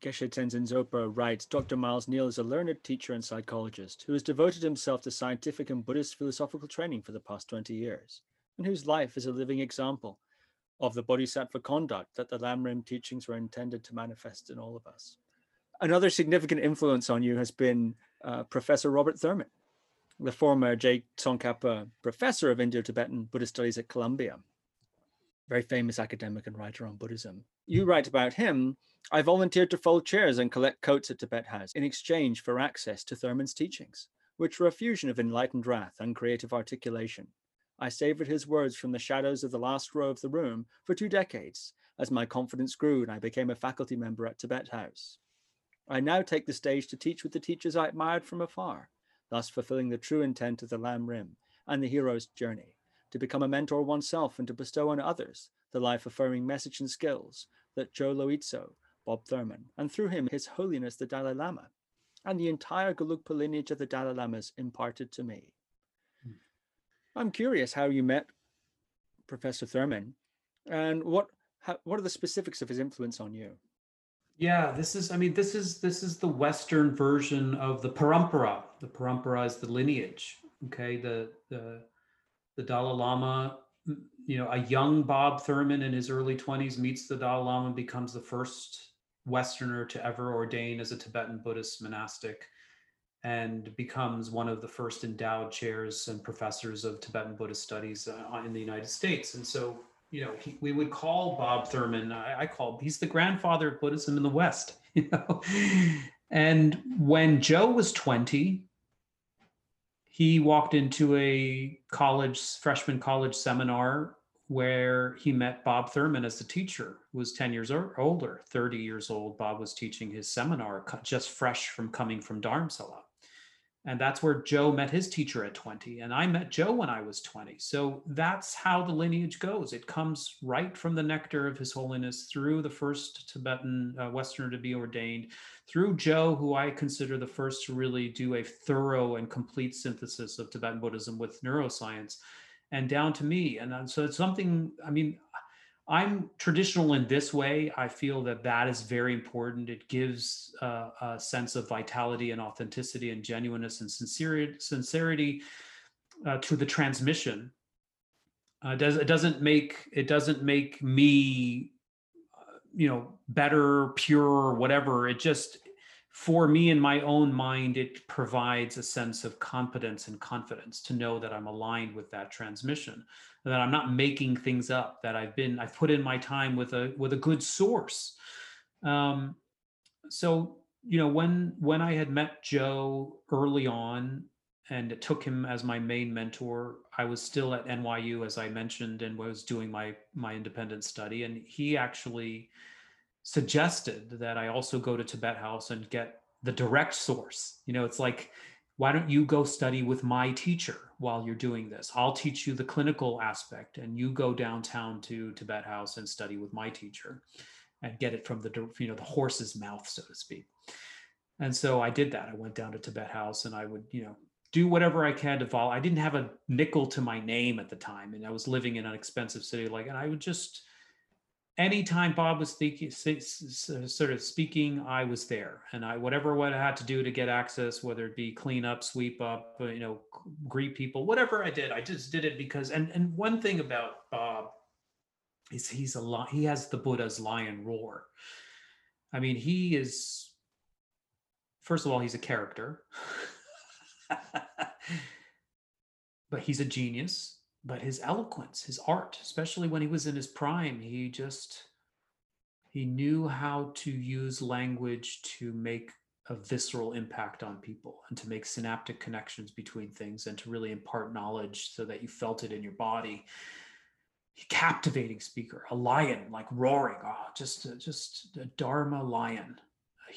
Geshe Tenzin Zopa writes Dr. Miles Neale is a learned teacher and psychologist who has devoted himself to scientific and Buddhist philosophical training for the past 20 years, and whose life is a living example of the bodhisattva conduct that the Lamrim teachings were intended to manifest in all of us another significant influence on you has been uh, Professor Robert Thurman, the former J. Tsongkhapa professor of Indo-Tibetan Buddhist studies at Columbia, very famous academic and writer on Buddhism. You write about him, I volunteered to fold chairs and collect coats at Tibet House in exchange for access to Thurman's teachings, which were a fusion of enlightened wrath and creative articulation. I savored his words from the shadows of the last row of the room for two decades as my confidence grew and I became a faculty member at Tibet House. I now take the stage to teach with the teachers I admired from afar, thus fulfilling the true intent of the Lam Rim and the hero's journey, to become a mentor oneself and to bestow on others the life-affirming message and skills that Joe Loizzo, Bob Thurman, and through him His Holiness the Dalai Lama, and the entire Gelugpa lineage of the Dalai Lamas imparted to me. Hmm. I'm curious how you met Professor Thurman and what, how, what are the specifics of his influence on you? Yeah, this is, I mean, this is this is the Western version of the parampara. The parampara is the lineage. Okay, the the the Dalai Lama, you know, a young Bob Thurman in his early 20s meets the Dalai Lama, becomes the first Westerner to ever ordain as a Tibetan Buddhist monastic, and becomes one of the first endowed chairs and professors of Tibetan Buddhist studies uh, in the United States. And so you know, he, we would call Bob Thurman, I, I call, he's the grandfather of Buddhism in the West, <laughs> you know. And when Joe was 20, he walked into a college, freshman college seminar where he met Bob Thurman as the teacher, who was 10 years older, 30 years old. Bob was teaching his seminar just fresh from coming from Dharamsala and that's where Joe met his teacher at 20 and I met Joe when I was 20 so that's how the lineage goes. It comes right from the nectar of his holiness through the first Tibetan uh, westerner to be ordained through Joe who I consider the first to really do a thorough and complete synthesis of Tibetan Buddhism with neuroscience and down to me. And uh, so it's something I mean I'm traditional in this way. I feel that that is very important. It gives uh, a sense of vitality and authenticity and genuineness and sincerity, sincerity uh, to the transmission. Uh, does it doesn't make it doesn't make me, uh, you know, better, pure, whatever. It just for me in my own mind, it provides a sense of competence and confidence to know that I'm aligned with that transmission, that I'm not making things up, that I've been, I've put in my time with a with a good source. Um, so you know, when when I had met Joe early on and took him as my main mentor, I was still at NYU as I mentioned and was doing my my independent study, and he actually suggested that I also go to Tibet House and get the direct source. You know, it's like, why don't you go study with my teacher while you're doing this? I'll teach you the clinical aspect, and you go downtown to Tibet House and study with my teacher, and get it from the you know the horse's mouth, so to speak. And so I did that. I went down to Tibet House, and I would you know do whatever I can to follow. I didn't have a nickel to my name at the time, and I was living in an expensive city. Like, and I would just anytime Bob was sort of speaking, I was there, and I whatever what I had to do to get access, whether it be clean up, sweep up, uh, you know, greet people, whatever I did, I just did it because. And and one thing about Bob is he's a lot. He has the Buddha's lion roar. I mean, he is. First of all, he's a character. <laughs> but he's a genius but his eloquence, his art, especially when he was in his prime, he just he knew how to use language to make a visceral impact on people and to make synaptic connections between things and to really impart knowledge so that you felt it in your body. Captivating speaker a lion like roaring. Oh just just a dharma lion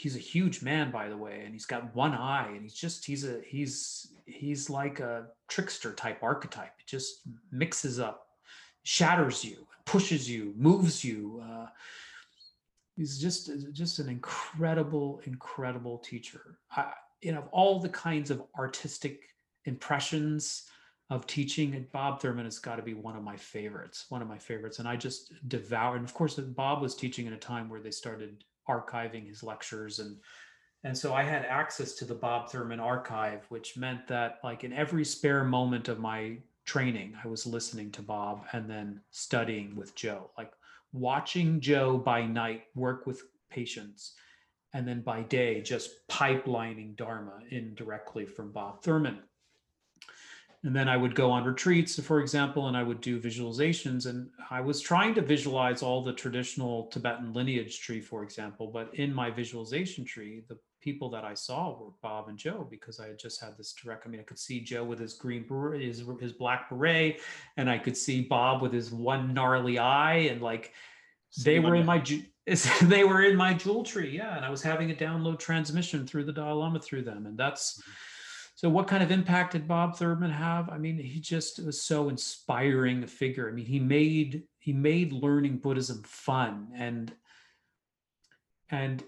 he's a huge man by the way and he's got one eye and he's just he's a he's he's like a trickster type archetype. It just mixes up shatters you pushes you moves you uh, he's just just an incredible incredible teacher. I, you know all the kinds of artistic impressions of teaching and bob thurman has got to be one of my favorites one of my favorites and i just devour and of course bob was teaching in a time where they started archiving his lectures. And and so I had access to the Bob Thurman archive, which meant that like in every spare moment of my training, I was listening to Bob and then studying with Joe, like watching Joe by night work with patients and then by day just pipelining Dharma in directly from Bob Thurman and then I would go on retreats, for example, and I would do visualizations. And I was trying to visualize all the traditional Tibetan lineage tree, for example. But in my visualization tree, the people that I saw were Bob and Joe because I had just had this direct. I mean, I could see Joe with his green beret, his, his black beret, and I could see Bob with his one gnarly eye, and like they were in my <laughs> they were in my jewel tree, yeah. And I was having a download transmission through the Dalai Lama through them, and that's. Mm-hmm so, what kind of impact did Bob Thurman have? I mean, he just was so inspiring a figure. I mean, he made he made learning Buddhism fun, and and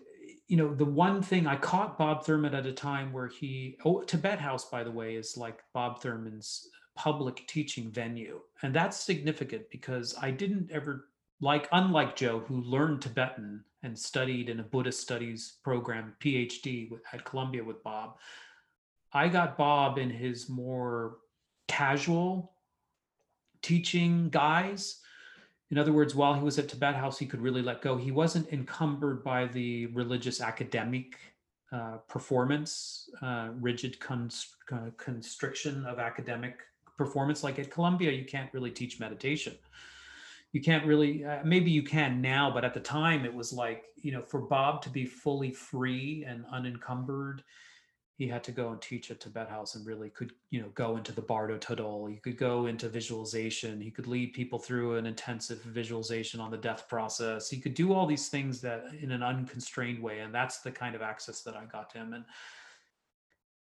you know, the one thing I caught Bob Thurman at a time where he oh, Tibet House, by the way, is like Bob Thurman's public teaching venue, and that's significant because I didn't ever like unlike Joe, who learned Tibetan and studied in a Buddhist studies program, PhD at Columbia with Bob. I got Bob in his more casual teaching guise. In other words, while he was at Tibet House, he could really let go. He wasn't encumbered by the religious academic uh, performance, uh, rigid const- uh, constriction of academic performance. Like at Columbia, you can't really teach meditation. You can't really, uh, maybe you can now, but at the time it was like, you know, for Bob to be fully free and unencumbered he had to go and teach at Tibet House and really could, you know, go into the Bardo Thodol. He could go into visualization. He could lead people through an intensive visualization on the death process. He could do all these things that in an unconstrained way. And that's the kind of access that I got to him. And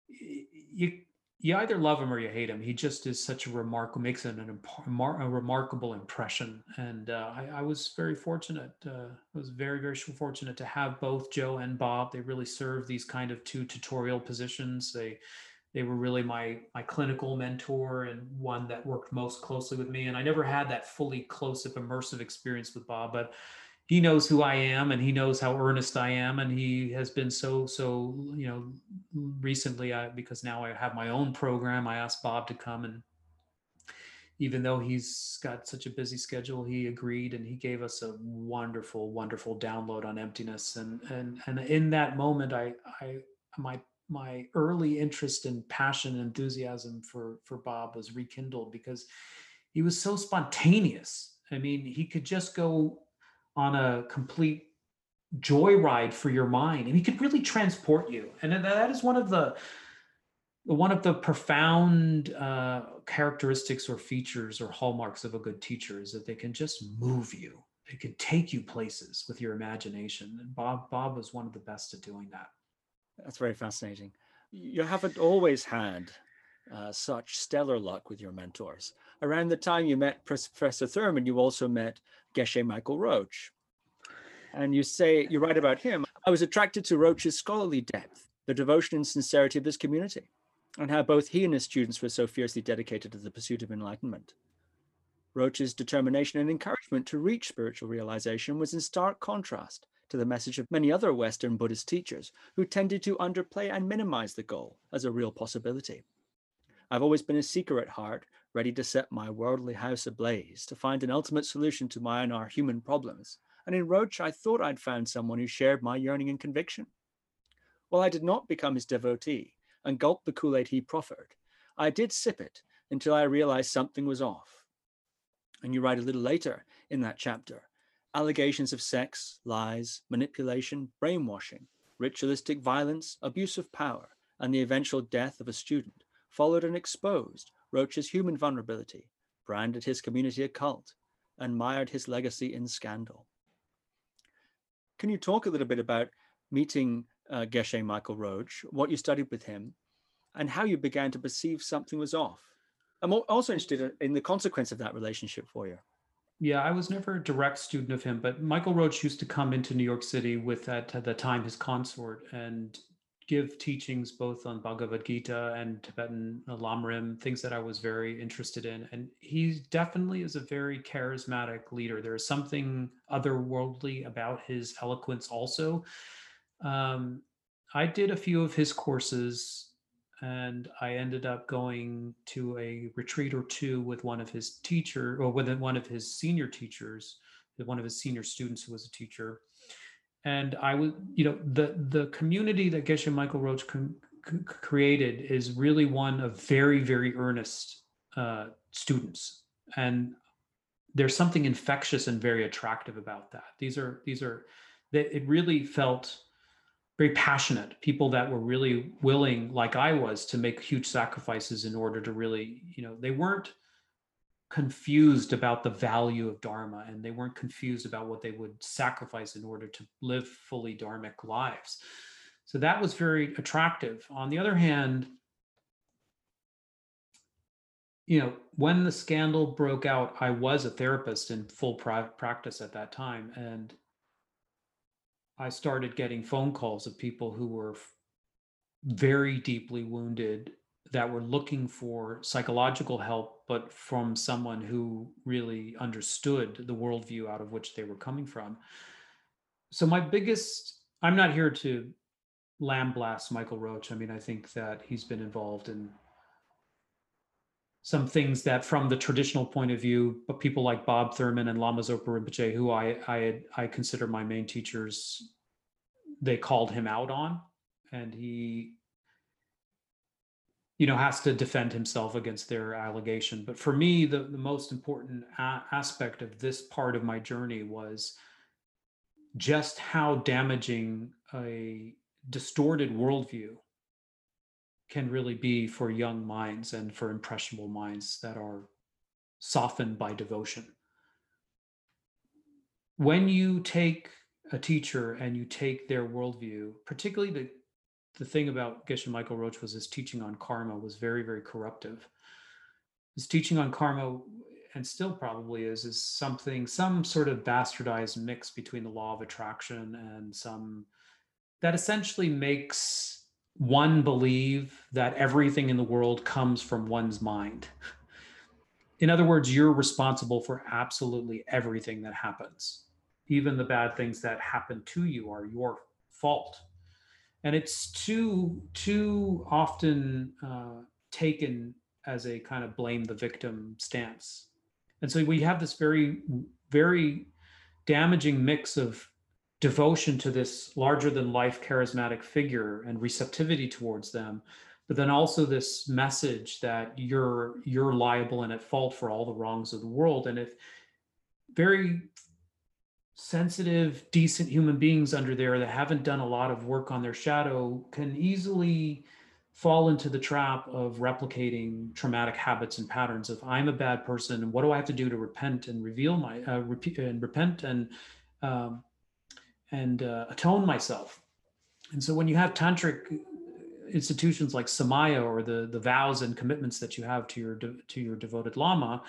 you you either love him or you hate him. He just is such a remarkable, makes an, an a remarkable impression. And uh, I, I, was very fortunate. Uh, I was very, very fortunate to have both Joe and Bob. They really served these kind of two tutorial positions. They, they were really my my clinical mentor and one that worked most closely with me. And I never had that fully close up immersive experience with Bob, but he knows who I am and he knows how earnest I am and he has been so so you know recently I because now I have my own program I asked Bob to come and even though he's got such a busy schedule he agreed and he gave us a wonderful wonderful download on emptiness. And and and in that moment I I my my early interest and passion and enthusiasm for for Bob was rekindled because he was so spontaneous. I mean, he could just go on a complete joyride for your mind and he could really transport you. And that is one of the one of the profound uh, characteristics or features or hallmarks of a good teacher is that they can just move you. They can take you places with your imagination and bob bob was one of the best at doing that. That's very fascinating. You haven't always had uh, such stellar luck with your mentors. Around the time you met Professor Thurman, you also met Geshe Michael Roach. And you say, you write about him, I was attracted to Roach's scholarly depth, the devotion and sincerity of his community, and how both he and his students were so fiercely dedicated to the pursuit of enlightenment. Roach's determination and encouragement to reach spiritual realization was in stark contrast to the message of many other Western Buddhist teachers who tended to underplay and minimize the goal as a real possibility. I've always been a seeker at heart, ready to set my worldly house ablaze to find an ultimate solution to my and our human problems. And in Roach, I thought I'd found someone who shared my yearning and conviction. While I did not become his devotee and gulp the Kool Aid he proffered, I did sip it until I realized something was off. And you write a little later in that chapter allegations of sex, lies, manipulation, brainwashing, ritualistic violence, abuse of power, and the eventual death of a student followed and exposed Roach's human vulnerability, branded his community a cult, and mired his legacy in scandal. Can you talk a little bit about meeting uh, Geshe Michael Roach, what you studied with him, and how you began to perceive something was off? I'm also interested in the consequence of that relationship for you. Yeah, I was never a direct student of him, but Michael Roach used to come into New York City with at the time his consort and give teachings both on Bhagavad Gita and Tibetan Lamrim, things that I was very interested in. And he definitely is a very charismatic leader. There is something otherworldly about his eloquence also. Um, I did a few of his courses and I ended up going to a retreat or two with one of his teacher or with one of his senior teachers, one of his senior students who was a teacher and I was, you know, the the community that Geshe Michael Roach con- created is really one of very very earnest uh, students, and there's something infectious and very attractive about that. These are these are that it really felt very passionate people that were really willing like i was to make huge sacrifices in order to really you know they weren't confused about the value of dharma and they weren't confused about what they would sacrifice in order to live fully dharmic lives. So that was very attractive. On the other hand you know when the scandal broke out i was a therapist in full practice at that time and i started getting phone calls of people who were very deeply wounded that were looking for psychological help, but from someone who really understood the worldview out of which they were coming from. So, my biggest, I'm not here to lambaste Michael Roach. I mean, I think that he's been involved in some things that, from the traditional point of view, but people like Bob Thurman and Lama Zopa Rinpoche, who I, I, I consider my main teachers, they called him out on. And he you know has to defend himself against their allegation. But for me the, the most important a- aspect of this part of my journey was just how damaging a distorted worldview can really be for young minds and for impressionable minds that are softened by devotion. When you take a teacher and you take their worldview particularly the the thing about Geshe Michael Roach was his teaching on karma was very, very corruptive. His teaching on karma, and still probably is, is something, some sort of bastardized mix between the law of attraction and some that essentially makes one believe that everything in the world comes from one's mind. In other words, you're responsible for absolutely everything that happens. Even the bad things that happen to you are your fault and it's too too often uh, taken as a kind of blame the victim stance. And so we have this very very damaging mix of devotion to this larger than life charismatic figure and receptivity towards them but then also this message that you're you're liable and at fault for all the wrongs of the world. And if very sensitive, decent human beings under there that haven't done a lot of work on their shadow can easily fall into the trap of replicating traumatic habits and patterns of I'm a bad person what do I have to do to repent and reveal my uh, repeat and repent and um, and uh, atone myself. And so when you have tantric institutions like Samaya or the the vows and commitments that you have to your de- to your devoted lama,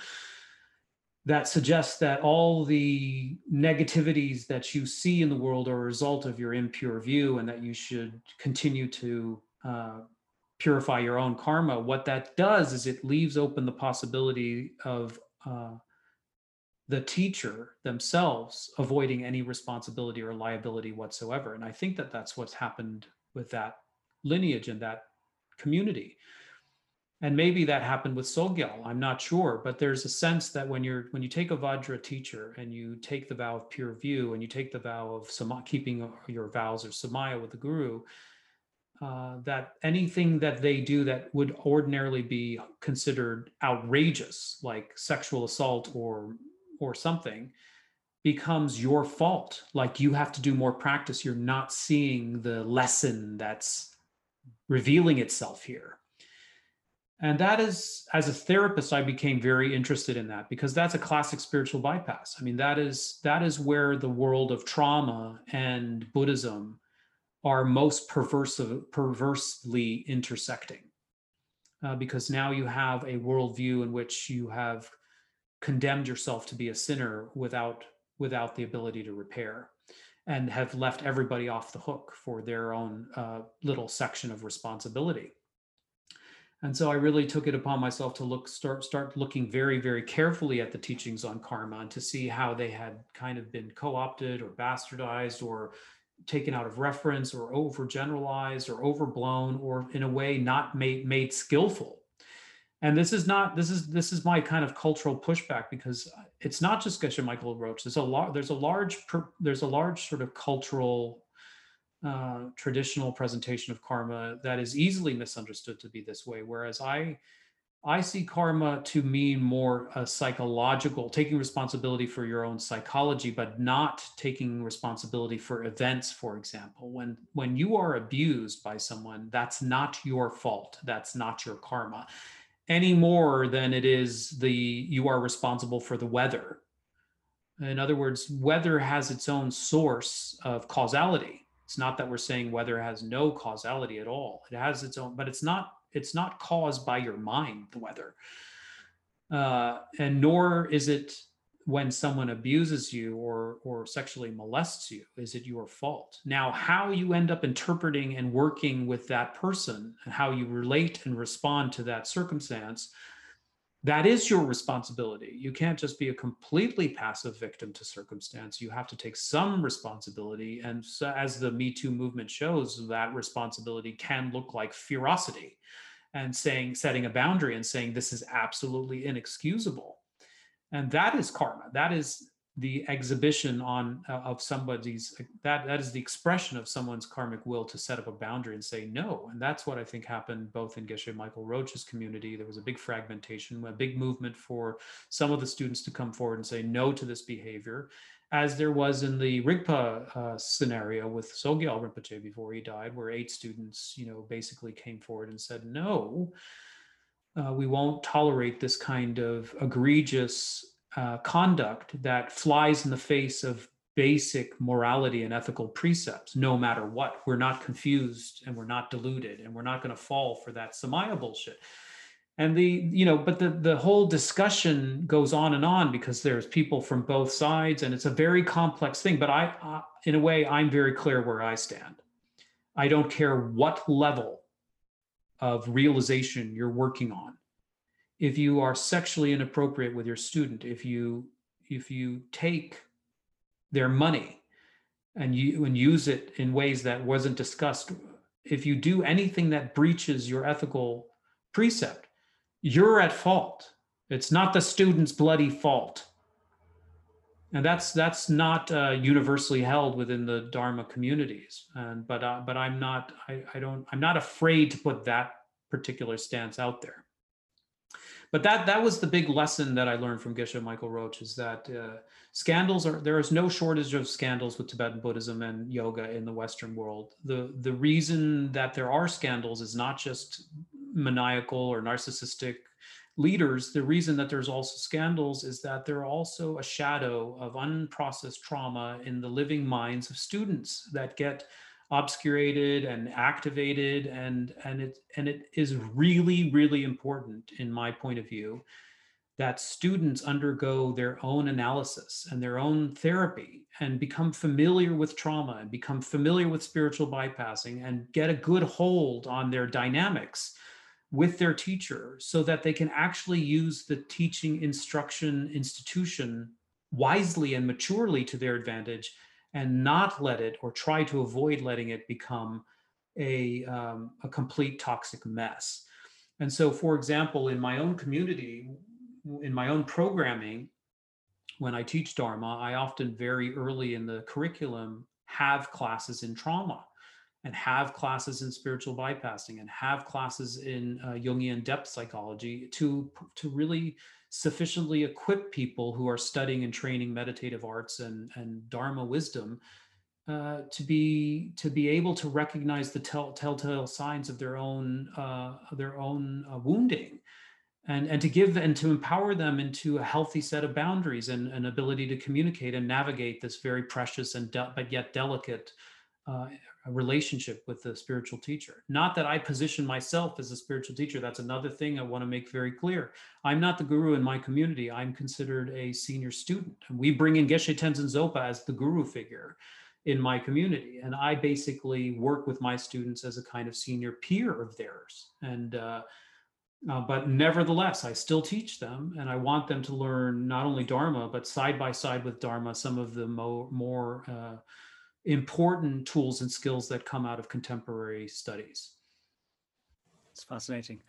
that suggests that all the negativities that you see in the world are a result of your impure view, and that you should continue to uh, purify your own karma. What that does is it leaves open the possibility of uh, the teacher themselves avoiding any responsibility or liability whatsoever. And I think that that's what's happened with that lineage and that community. And maybe that happened with Sogyal. I'm not sure, but there's a sense that when you're when you take a Vajra teacher and you take the vow of pure view and you take the vow of sama, keeping your vows or samaya with the guru, uh, that anything that they do that would ordinarily be considered outrageous, like sexual assault or or something becomes your fault like you have to do more practice you're not seeing the lesson that's revealing itself here and that is as a therapist i became very interested in that because that's a classic spiritual bypass. I mean that is that is where the world of trauma and buddhism are most perverse, perversely intersecting uh, because now you have a worldview in which you have condemned yourself to be a sinner without without the ability to repair and have left everybody off the hook for their own uh, little section of responsibility and so i really took it upon myself to look start start looking very very carefully at the teachings on karma and to see how they had kind of been co-opted or bastardized or taken out of reference or overgeneralized or overblown or in a way not made made skillful and this is not this is this is my kind of cultural pushback because it's not just Geshe Michael Roach. There's a lot. There's a large. There's a large sort of cultural, uh, traditional presentation of karma that is easily misunderstood to be this way. Whereas I, I see karma to mean more a psychological, taking responsibility for your own psychology, but not taking responsibility for events. For example, when when you are abused by someone, that's not your fault. That's not your karma any more than it is the you are responsible for the weather. In other words, weather has its own source of causality. It's not that we're saying weather has no causality at all. It has its own, but it's not it's not caused by your mind, the weather. Uh, and nor is it when someone abuses you or or sexually molests you is it your fault now how you end up interpreting and working with that person and how you relate and respond to that circumstance that is your responsibility. You can't just be a completely passive victim to circumstance. You have to take some responsibility. And so as the me too movement shows that responsibility can look like ferocity and saying setting a boundary and saying this is absolutely inexcusable. And that is karma. That is the exhibition on uh, of somebody's that that is the expression of someone's karmic will to set up a boundary and say no. And that's what i think happened both in geshe michael roach's community. There was a big fragmentation a big movement for some of the students to come forward and say no to this behavior as there was in the rigpa uh, scenario with sogyal rinpoche before he died where eight students you know basically came forward and said no. Uh, we won't tolerate this kind of egregious uh, conduct that flies in the face of basic morality and ethical precepts, no matter what. We're not confused and we're not deluded and we're not going to fall for that Samaya bullshit. And the, you know, but the the whole discussion goes on and on because there's people from both sides and it's a very complex thing. But I, uh, in a way, I'm very clear where I stand. I don't care what level of realization you're working on if you are sexually inappropriate with your student if you if you take their money and you and use it in ways that wasn't discussed if you do anything that breaches your ethical precept you're at fault. It's not the student's bloody fault. And that's that's not uh, universally held within the dharma communities. And but uh, but i'm not I, I don't i'm not afraid to put that particular stance out there but that that was the big lesson that i learned from geshe michael roach is that uh, scandals are there is no shortage of scandals with tibetan buddhism and yoga in the western world. The the reason that there are scandals is not just maniacal or narcissistic leaders, the reason that there's also scandals is that there are also a shadow of unprocessed trauma in the living minds of students that get obscurated and activated and and it and it is really really important in my point of view that students undergo their own analysis and their own therapy and become familiar with trauma and become familiar with spiritual bypassing and get a good hold on their dynamics with their teacher so that they can actually use the teaching instruction institution wisely and maturely to their advantage and not let it or try to avoid letting it become a, um, a complete toxic mess. And so, for example, in my own community, in my own programming, when I teach Dharma, I often very early in the curriculum have classes in trauma and have classes in spiritual bypassing and have classes in uh, Jungian depth psychology to, to really sufficiently equip people who are studying and training meditative arts and, and Dharma wisdom uh, to be to be able to recognize the tell, telltale signs of their own uh, their own uh, wounding and and to give and to empower them into a healthy set of boundaries and an ability to communicate and navigate this very precious and de- but yet delicate uh, relationship with the spiritual teacher. Not that I position myself as a spiritual teacher. That's another thing I want to make very clear. I'm not the guru in my community. I'm considered a senior student, we bring in Geshe Tenzin Zopa as the guru figure in my community, and I basically work with my students as a kind of senior peer of theirs, and. Uh, uh, but nevertheless, I still teach them, and I want them to learn not only Dharma, but side by side with Dharma, some of the mo- more uh, important tools and skills that come out of contemporary studies. It's fascinating.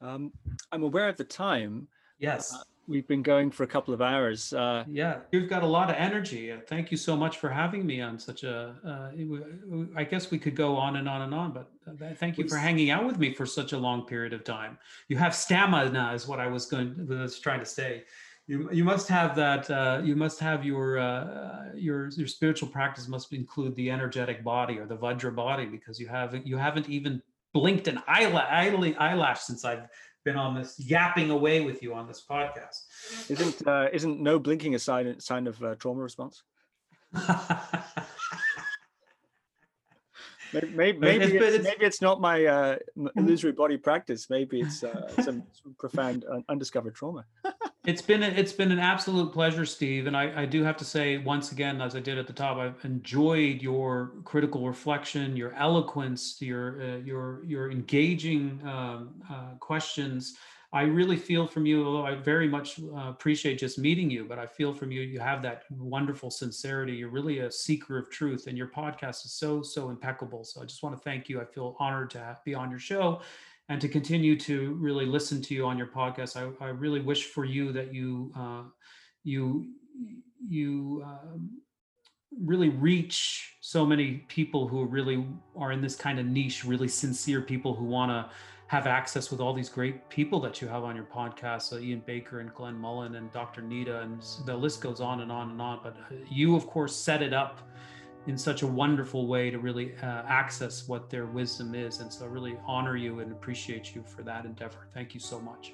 Um, I'm aware of the time. Yes. Uh, we've been going for a couple of hours. Uh, yeah, you've got a lot of energy. Uh, thank you so much for having me on such a. Uh, I guess we could go on and on and on, but uh, thank you for hanging out with me for such a long period of time. You have stamina, is what I was going was trying to say. You, you must have that. Uh, you must have your uh, your your spiritual practice must include the energetic body or the Vajra body because you haven't you haven't even blinked an eyelash, eyelash since I've been on this yapping away with you on this podcast. Isn't uh, isn't no blinking a sign sign of uh, trauma response? <laughs> maybe maybe, maybe it's, it's, maybe, it's, not my uh, illusory body practice. Maybe it's uh, some, some profound undiscovered trauma. It's been a, it's been an absolute pleasure, Steve. And I, I do have to say once again, as I did at the top, I've enjoyed your critical reflection, your eloquence, your uh, your your engaging um, uh, questions. I really feel from you, although I very much uh, appreciate just meeting you, but I feel from you, you have that wonderful sincerity. You're really a seeker of truth, and your podcast is so, so impeccable. So I just want to thank you. I feel honored to be on your show and to continue to really listen to you on your podcast. I, I really wish for you that you uh, you you um, really reach so many people who really are in this kind of niche, really sincere people who want to have access with all these great people that you have on your podcast, so Ian Baker and Glenn Mullin and Dr. Nida, and the list goes on and on and on. But uh, you, of course, set it up in such a wonderful way to really uh, access what their wisdom is. And so I really honor you and appreciate you for that endeavor. Thank you so much.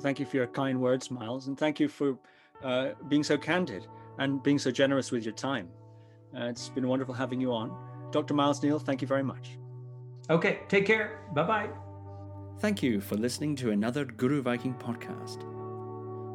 Thank you for your kind words, Miles. And thank you for uh, being so candid and being so generous with your time. Uh, it's been wonderful having you on. Dr. Miles Neale, thank you very much. Okay, take care. Bye bye. Thank you for listening to another Guru Viking podcast.